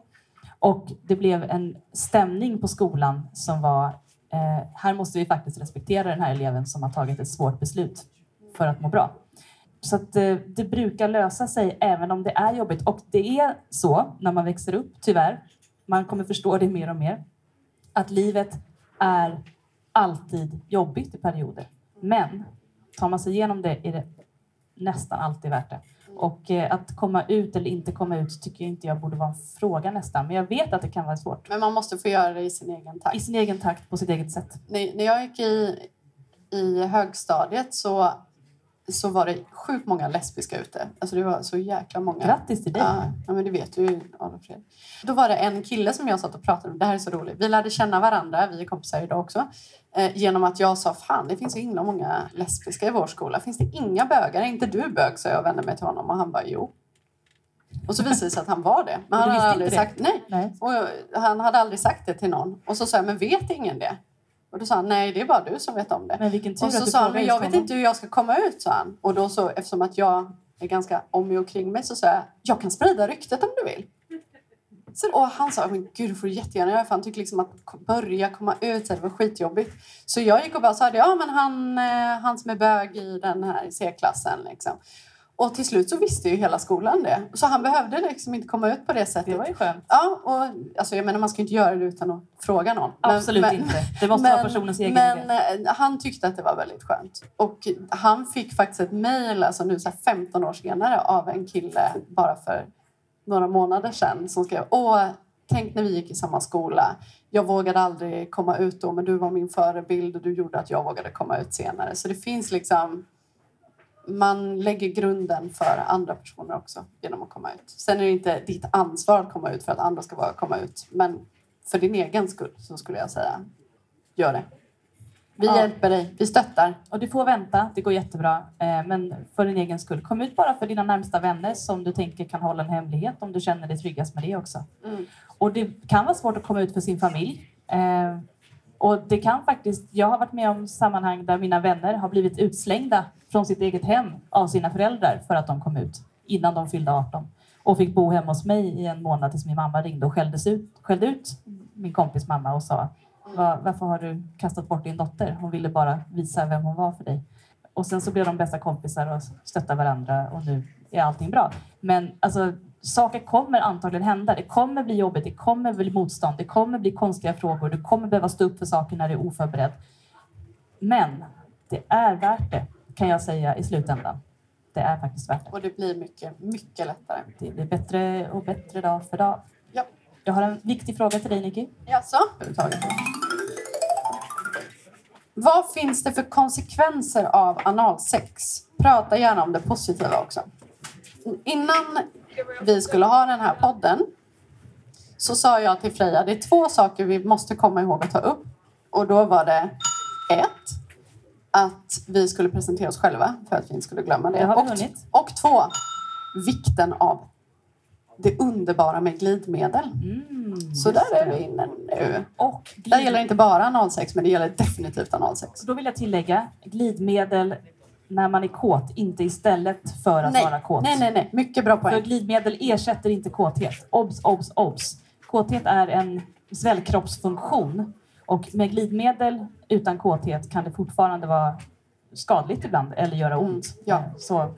Och det blev en stämning på skolan som var, eh, här måste vi faktiskt respektera den här eleven som har tagit ett svårt beslut för att må bra. Så att eh, det brukar lösa sig även om det är jobbigt. Och det är så när man växer upp, tyvärr. Man kommer förstå det mer och mer. Att livet är alltid jobbigt i perioder. Men tar man sig igenom det är det nästan alltid värt det. Och eh, att komma ut eller inte komma ut tycker jag inte jag borde vara en fråga nästan. Men jag vet att det kan vara svårt. Men man måste få göra det i sin egen takt. I sin egen takt, på sitt eget sätt. när, jag gick i, i högstadiet så, så var det sjukt många lesbiska ute. Alltså det var så jäkla många. Grattis till dig! Ja, ja, men det vet du ju, Adolf Fredrik. Då var det en kille som jag satt och pratade med. Det här är så roligt. Vi lärde känna varandra, vi är kompisar idag också. Eh, genom att jag sa, fan det finns så himla många lesbiska i vår skola. Finns det inga bögar? Är inte du bög? Så jag vände mig till honom och han bara, jo. Och så visade det sig att han var det. Men han hade aldrig sagt, nej. Nej. Och han hade aldrig sagt det till någon. Och så sa jag, men vet ingen det? Och då sa han, nej det är bara du som vet om det. Men vilken tur Och så sa han, men jag vet inte hur jag ska komma ut, sa han. Och då så, eftersom att jag är ganska om mig och kring mig, så sa jag, jag kan sprida ryktet om du vill. Så, och han sa, men gud får du jättegärna göra, för han tyckte liksom att börja komma ut, det var skitjobbigt. Så jag gick och bara sa, ja men han, eh, han som är bög i den här C-klassen liksom. Och till slut så visste ju hela skolan det. Så han behövde liksom inte komma ut på det sättet. Det var ju skönt. Ja, och alltså jag menar man ska inte göra det utan att fråga någon. Men- Absolut men- inte. Det måste vara personens egen men idé. eh, han tyckte att det var väldigt skönt. Och han fick faktiskt ett mejl, alltså nu så här 15 år senare, av en kille bara för några månader sedan som skrev Åh, tänk när vi gick i samma skola. Jag vågade aldrig komma ut då, men du var min förebild och du gjorde att jag vågade komma ut senare. Så det finns liksom man lägger grunden för andra personer också genom att komma ut. Sen är det inte ditt ansvar att komma ut för att andra ska våga komma ut. Men för din egen skull så skulle jag säga, gör det. Vi Ja. hjälper dig, vi stöttar. Och du får vänta, det går jättebra. Eh, Men för din egen skull, kom ut bara för dina närmsta vänner som du tänker kan hålla en hemlighet om du känner dig tryggast med det också. Mm. Och det kan vara svårt att komma ut för sin familj. Eh, Och det kan faktiskt, jag har varit med om sammanhang där mina vänner har blivit utslängda från sitt eget hem av sina föräldrar för att de kom ut innan de fyllde 18 och fick bo hemma hos mig i en månad tills min mamma ringde och skälldes ut, skällde ut min kompis mamma och sa "Va- varför har du kastat bort din dotter? Hon ville bara visa vem hon var för dig. Och sen så blev de bästa kompisar och stöttade varandra och nu är allting bra. Men alltså, saker kommer antagligen hända. Det kommer bli jobbigt, det kommer bli motstånd, det kommer bli konstiga frågor, du kommer behöva stå upp för saker när du är oförberedd. Men det är värt det, kan jag säga i slutändan. Det är faktiskt värt det. Och det blir mycket, mycket lättare. Det blir bättre och bättre dag för dag. Ja. Jag har en viktig fråga till dig, Nicky. Jaså? Vad finns det för konsekvenser av analsex? Prata gärna om det positiva också. Innan vi skulle ha den här podden så sa jag till Freja, det är två saker vi måste komma ihåg att ta upp. Och då var det ett, att vi skulle presentera oss själva för att vi inte skulle glömma det. Det och, och två, vikten av det underbara med glidmedel. Mm, Så där är det. vi inne nu. Och Där glid- gäller inte bara analsex, men det gäller definitivt analsex. Då vill jag tillägga glidmedel när man är kåt, inte istället för att vara kåt. nej, nej, nej. Mycket bra För poäng. glidmedel ersätter inte kåthet. Obs, obs, obs. Kåthet är en svällkroppsfunktion och med glidmedel utan kåthet kan det fortfarande vara skadligt ibland eller göra ont. Mm, ja. Så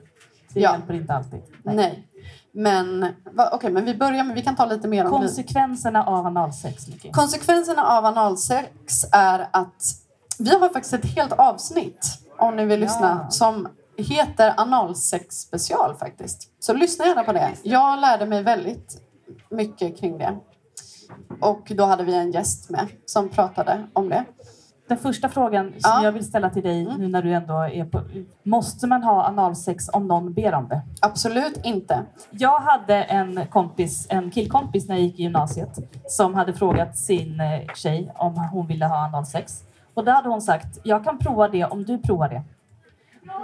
det Ja. hjälper inte alltid. Nej. Nej. Men okej, men vi börjar med, vi kan ta lite mer om. Konsekvenserna av analsex, Nicky. Konsekvenserna av analsex är att vi har faktiskt ett helt avsnitt, om ni vill Ja. lyssna, som heter analsex special faktiskt. Så lyssna gärna på det. Jag lärde mig väldigt mycket kring det. Och då hade vi en gäst med som pratade om det. Den första frågan som Ja. jag vill ställa till dig Mm. nu när du ändå är på... Måste man ha analsex om någon ber om det? Absolut inte. Jag hade en kompis, en killkompis när jag gick i gymnasiet som hade frågat sin eh, tjej om hon ville ha analsex. Och då hade hon sagt, jag kan prova det om du provar det.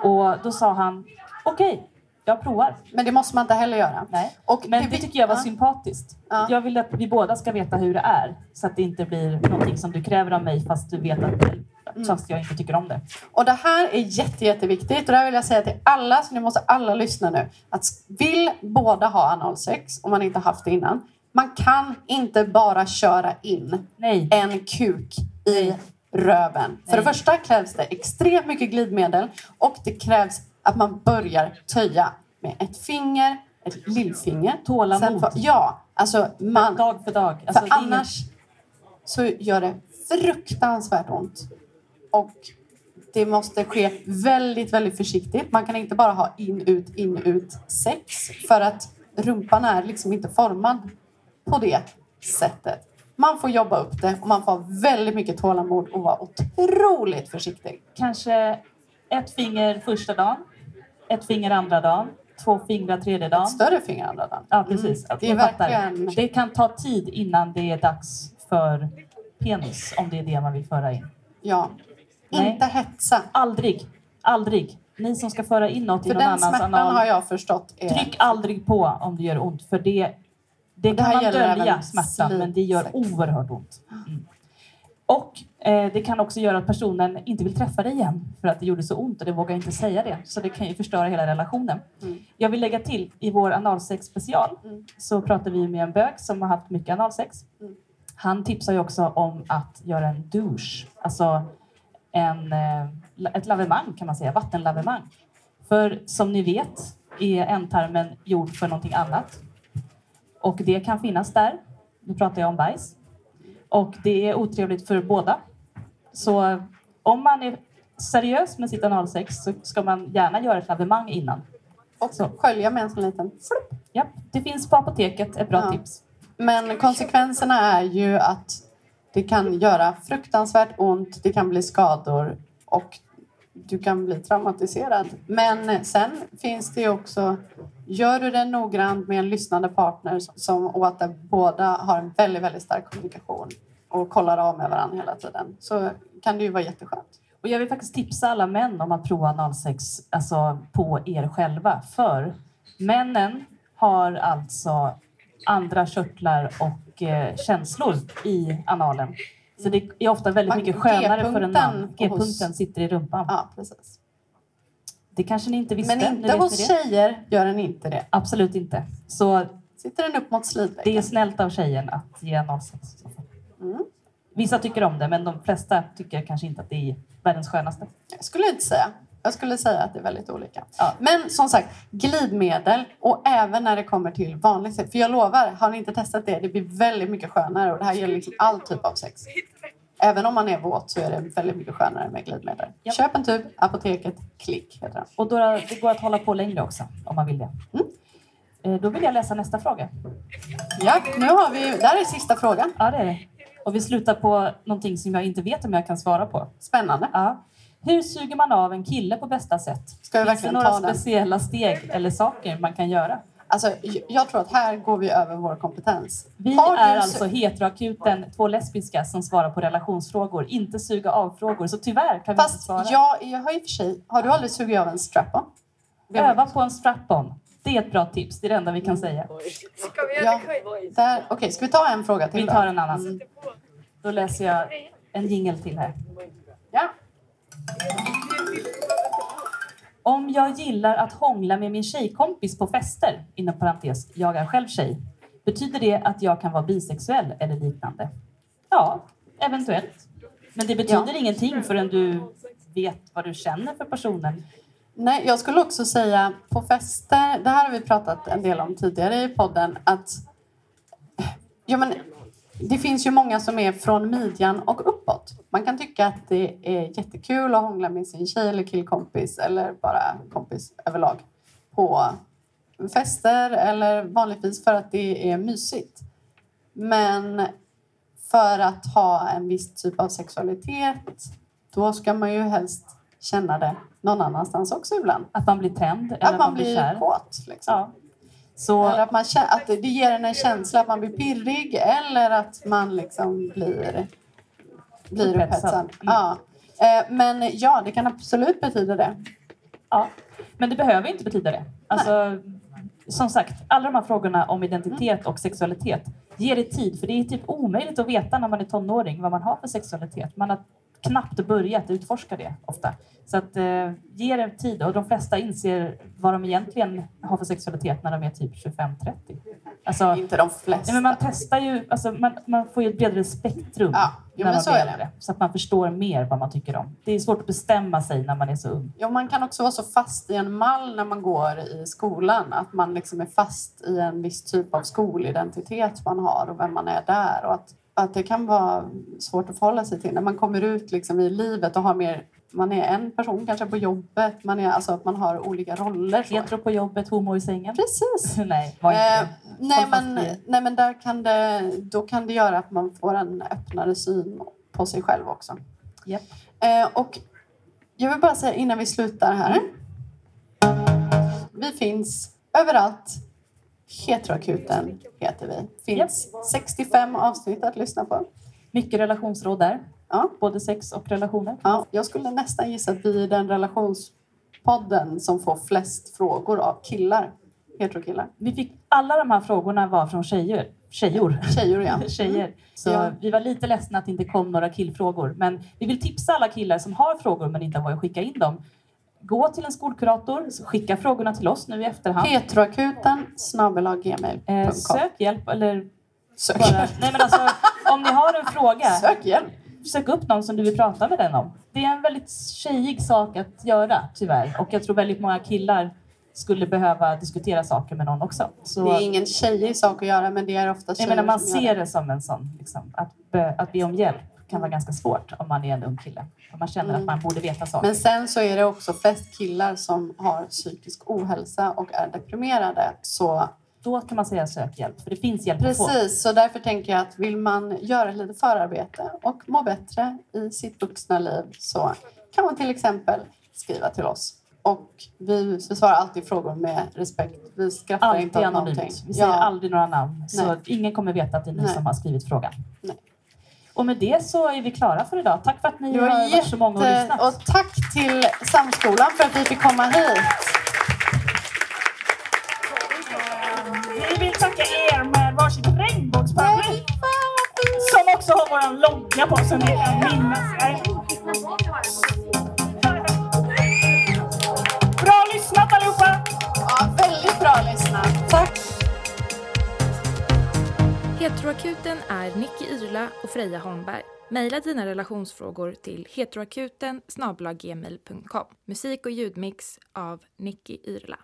Och då sa han, okej, jag provar. Men det måste man inte heller göra. Nej. Och Men det vi- tycker jag var ja. sympatiskt. Ja. Jag vill att vi båda ska veta hur det är. Så att det inte blir någonting som du kräver av mig fast du vet att Mm. fast jag inte tycker om det. Och det här är jätte, jätteviktigt. Och det här vill jag säga till alla, så ni måste alla lyssna nu. Att vill båda ha analsex, om man inte haft det innan. Man kan inte bara köra in Nej. en kuk i röven. För det Nej. första krävs det extremt mycket glidmedel och det krävs att man börjar töja med ett finger, ett lillfinger. Tålamod. Får- ja, alltså man... Dag för dag. Alltså, För annars så gör det fruktansvärt ont. Och det måste ske väldigt, väldigt försiktigt. Man kan inte bara ha in, ut, in, ut sex. För att rumpan är liksom inte formad på det sättet. Man får jobba upp det och man får ha väldigt mycket tålamod och vara otroligt försiktig. kanske ett finger första dagen, ett finger andra dagen, två fingrar tredje dagen. Större finger andra dagen. Ja, precis. Mm. Det är verkligen... Det kan ta tid innan det är dags för penis, om det är det man vill föra in. Ja. Nej. Inte hetsa. Aldrig, aldrig. Ni som ska föra in något i För någon den annans smärtan anal, har jag förstått är... tryck aldrig på om det gör ont. För det, det det kan man dölja smärtan, men det gör oerhört ont. Mm. Och det kan också göra att personen inte vill träffa dig igen för att det gjorde så ont och det vågar inte säga det. Så det kan ju förstöra hela relationen. Mm. Jag vill lägga till, i vår analsex special Mm. så pratar vi med en bög som har haft mycket analsex. Mm. Han tipsar ju också om att göra en douche, alltså en, eh, ett lavemang kan man säga, vattenlavemang. För som ni vet, är ändtarmen gjord för någonting annat. Och det kan finnas där. Nu pratar jag om bajs. Och det är otrevligt för båda. Så om man är seriös med sitt analsex så ska man gärna göra ett lavemang innan. Och Så. skölja med en sån liten. Ja, det finns på apoteket, ett bra Ja. tips. Men konsekvenserna är ju att det kan göra fruktansvärt ont, det kan bli skador och du kan bli traumatiserad. Men sen finns det ju också, gör du det noggrant med en lyssnande partner som och att båda har en väldigt, väldigt stark kommunikation och kollar av med varandra hela tiden så kan det ju vara jätteskönt. Och jag vill faktiskt tipsa alla män om att prova analsex alltså på er själva. För männen har alltså andra körtlar och eh, känslor i analen. Så det är ofta väldigt mycket skönare för en man. G-punkten sitter i rumpan. Ja, precis. Det kanske ni inte visste. Men inte hos det. tjejer gör den inte det. Absolut inte. Så Sitter den upp mot det är slidväggen. snällt av tjejen att ge analsex. Mm. Vissa tycker om det, men de flesta tycker kanske inte att det är världens skönaste. Jag skulle inte säga. Jag skulle säga att det är väldigt olika. Ja. Men som sagt, glidmedel och även när det kommer till vanligt sex. För jag lovar, har ni inte testat det, det blir väldigt mycket skönare och det här gäller liksom all typ av sex. Även om man är våt så är det väldigt mycket skönare med glidmedel. Ja. Köp en tub, apoteket, klick heter den. Och då, det går att hålla på längre också om man vill det. Mm. Eh, Då vill jag läsa nästa fråga. Ja, nu har vi, där är sista frågan. Ja, det är det. Och vi slutar på någonting som jag inte vet om jag kan svara på. Spännande. Ja. Hur suger man av en kille på bästa sätt? Ska vi Finns det några ta den? speciella steg eller saker man kan göra? Alltså, jag tror att här går vi över vår kompetens. Vi Har du är su- alltså heteroakuten, två lesbiska som svarar på relationsfrågor, inte suga av-frågor. Så tyvärr kan vi inte Fast svara. jag, jag har i och för sig... Har du aldrig sugit av en strap-on? Öva på en strap-on. Det är ett bra tips. Det är det enda vi kan säga. Ska vi Ja, där. Okej, ska vi ta en fråga till Vi tar en annan. Då läser jag en jingel till här. Ja. Om jag gillar att hångla med min tjejkompis på fester, inom parentes, jag är själv tjej, betyder det att jag kan vara bisexuell eller liknande? Ja, eventuellt. Men det betyder Ja. ingenting förrän du vet vad du känner för personen. Nej, jag skulle också säga på fester, det här har vi pratat en del om tidigare i podden, att ja, men, det finns ju många som är från midjan och uppåt. Man kan tycka att det är jättekul att hångla med sin tjej eller killkompis eller bara kompis överlag på fester eller vanligtvis för att det är mysigt. Men för att ha en viss typ av sexualitet då ska man ju helst känna det någon annanstans också ibland. Att man blir tänd eller Att man blir kär. kåt. Liksom. Ja. Så att, man, att det ger en en känsla att man blir pirrig eller att man liksom blir, blir Upphetsad. Mm. Ja. Eh, Men ja, det kan absolut betyda det. Ja, men det behöver inte betyda det. Alltså, som sagt, alla de här frågorna om identitet och sexualitet, ge det tid. För det är typ omöjligt att veta när man är tonåring vad man har för sexualitet. Man har knappt börjat utforska det ofta. Så att eh, ge det tid. Och de flesta inser vad de egentligen har för sexualitet när de är typ 25-30. Alltså, Inte de flesta. nej, men man testar ju, alltså, man, man får ju ett bredare spektrum Ja, jo, när man så blir äldre. Så att man förstår mer vad man tycker om. Det är svårt att bestämma sig när man är så ung. Ja, man kan också vara så fast i en mall när man går i skolan. Att man liksom är fast i en viss typ av skolidentitet man har och vem man är där. Och att, att det kan vara svårt att förhålla sig till när man kommer ut liksom i livet och har mer man är en person kanske på jobbet, man är, alltså att man har olika roller. Hetero på jobbet, homo i sängen. Precis. (laughs) Nej, var inte Eh, nej, men, nej, men där kan det, då kan det göra att man får en öppnare syn på sig själv också. Japp. Eh, och jag vill bara säga innan vi slutar här. Vi finns överallt. Heteroakuten heter vi. Finns 65 avsnitt att lyssna på. Mycket relationsråd där. Ja. Både sex och relationer. Ja, jag skulle nästan gissa att vi är den relationspodden som får flest frågor av killar. Heterokillar. Vi fick, alla de här frågorna var från tjejer. Tjejor. Tjejor ja. (laughs) Tjejer. Så Ja. vi var lite ledsna att det inte kom några killfrågor. Men vi vill tipsa alla killar som har frågor men inte har vågat skicka in dem. Gå till en skolkurator, skicka frågorna till oss nu i efterhand. Heteroakuten snabel-a-gmail.com. Eh, sök hjälp eller Sök. bara... Nej men alltså, om ni har en fråga, Sök hjälp. sök upp någon som du vill prata med den om. Det är en väldigt tjejig sak att göra, tyvärr. Och jag tror väldigt många killar skulle behöva diskutera saker med någon också. Så, Det är ingen tjejig sak att göra, men det är ofta jag tjejer menar, man ser det. det som en sån, liksom, att, be, att be om hjälp kan vara ganska svårt om man är en ung kille. Om man känner Mm. att man borde veta saker. Men sen så är det också flest killar som har psykisk ohälsa och är deprimerade. Så Då kan man säga sök hjälp, för det finns hjälp att få. precis, så därför tänker jag att vill man göra lite förarbete och må bättre i sitt vuxna liv så kan man till exempel skriva till oss. Och vi besvarar alltid frågor med respekt. Vi skrattar Alltid inte åt anonymt. någonting. Vi säger Ja. aldrig några namn, så Nej. ingen kommer veta att det är ni Nej. som har skrivit frågan. Nej. Och med det så är vi klara för idag. Tack för att ni har var varit så många och jätte... lyssnat. Och tack till Samskolan för att vi fick komma hit. Vi vill tacka er med varsitt regnbågsparaply som också har våran logga på så ni kan minnas. Bra lyssnat allihopa! Ja, väldigt bra lyssnat. Tack. Heteroakuten är Nicky Irla och Freja Holmberg. Maila dina relationsfrågor till heteroakuten Musik och ljudmix av Nicky Irla.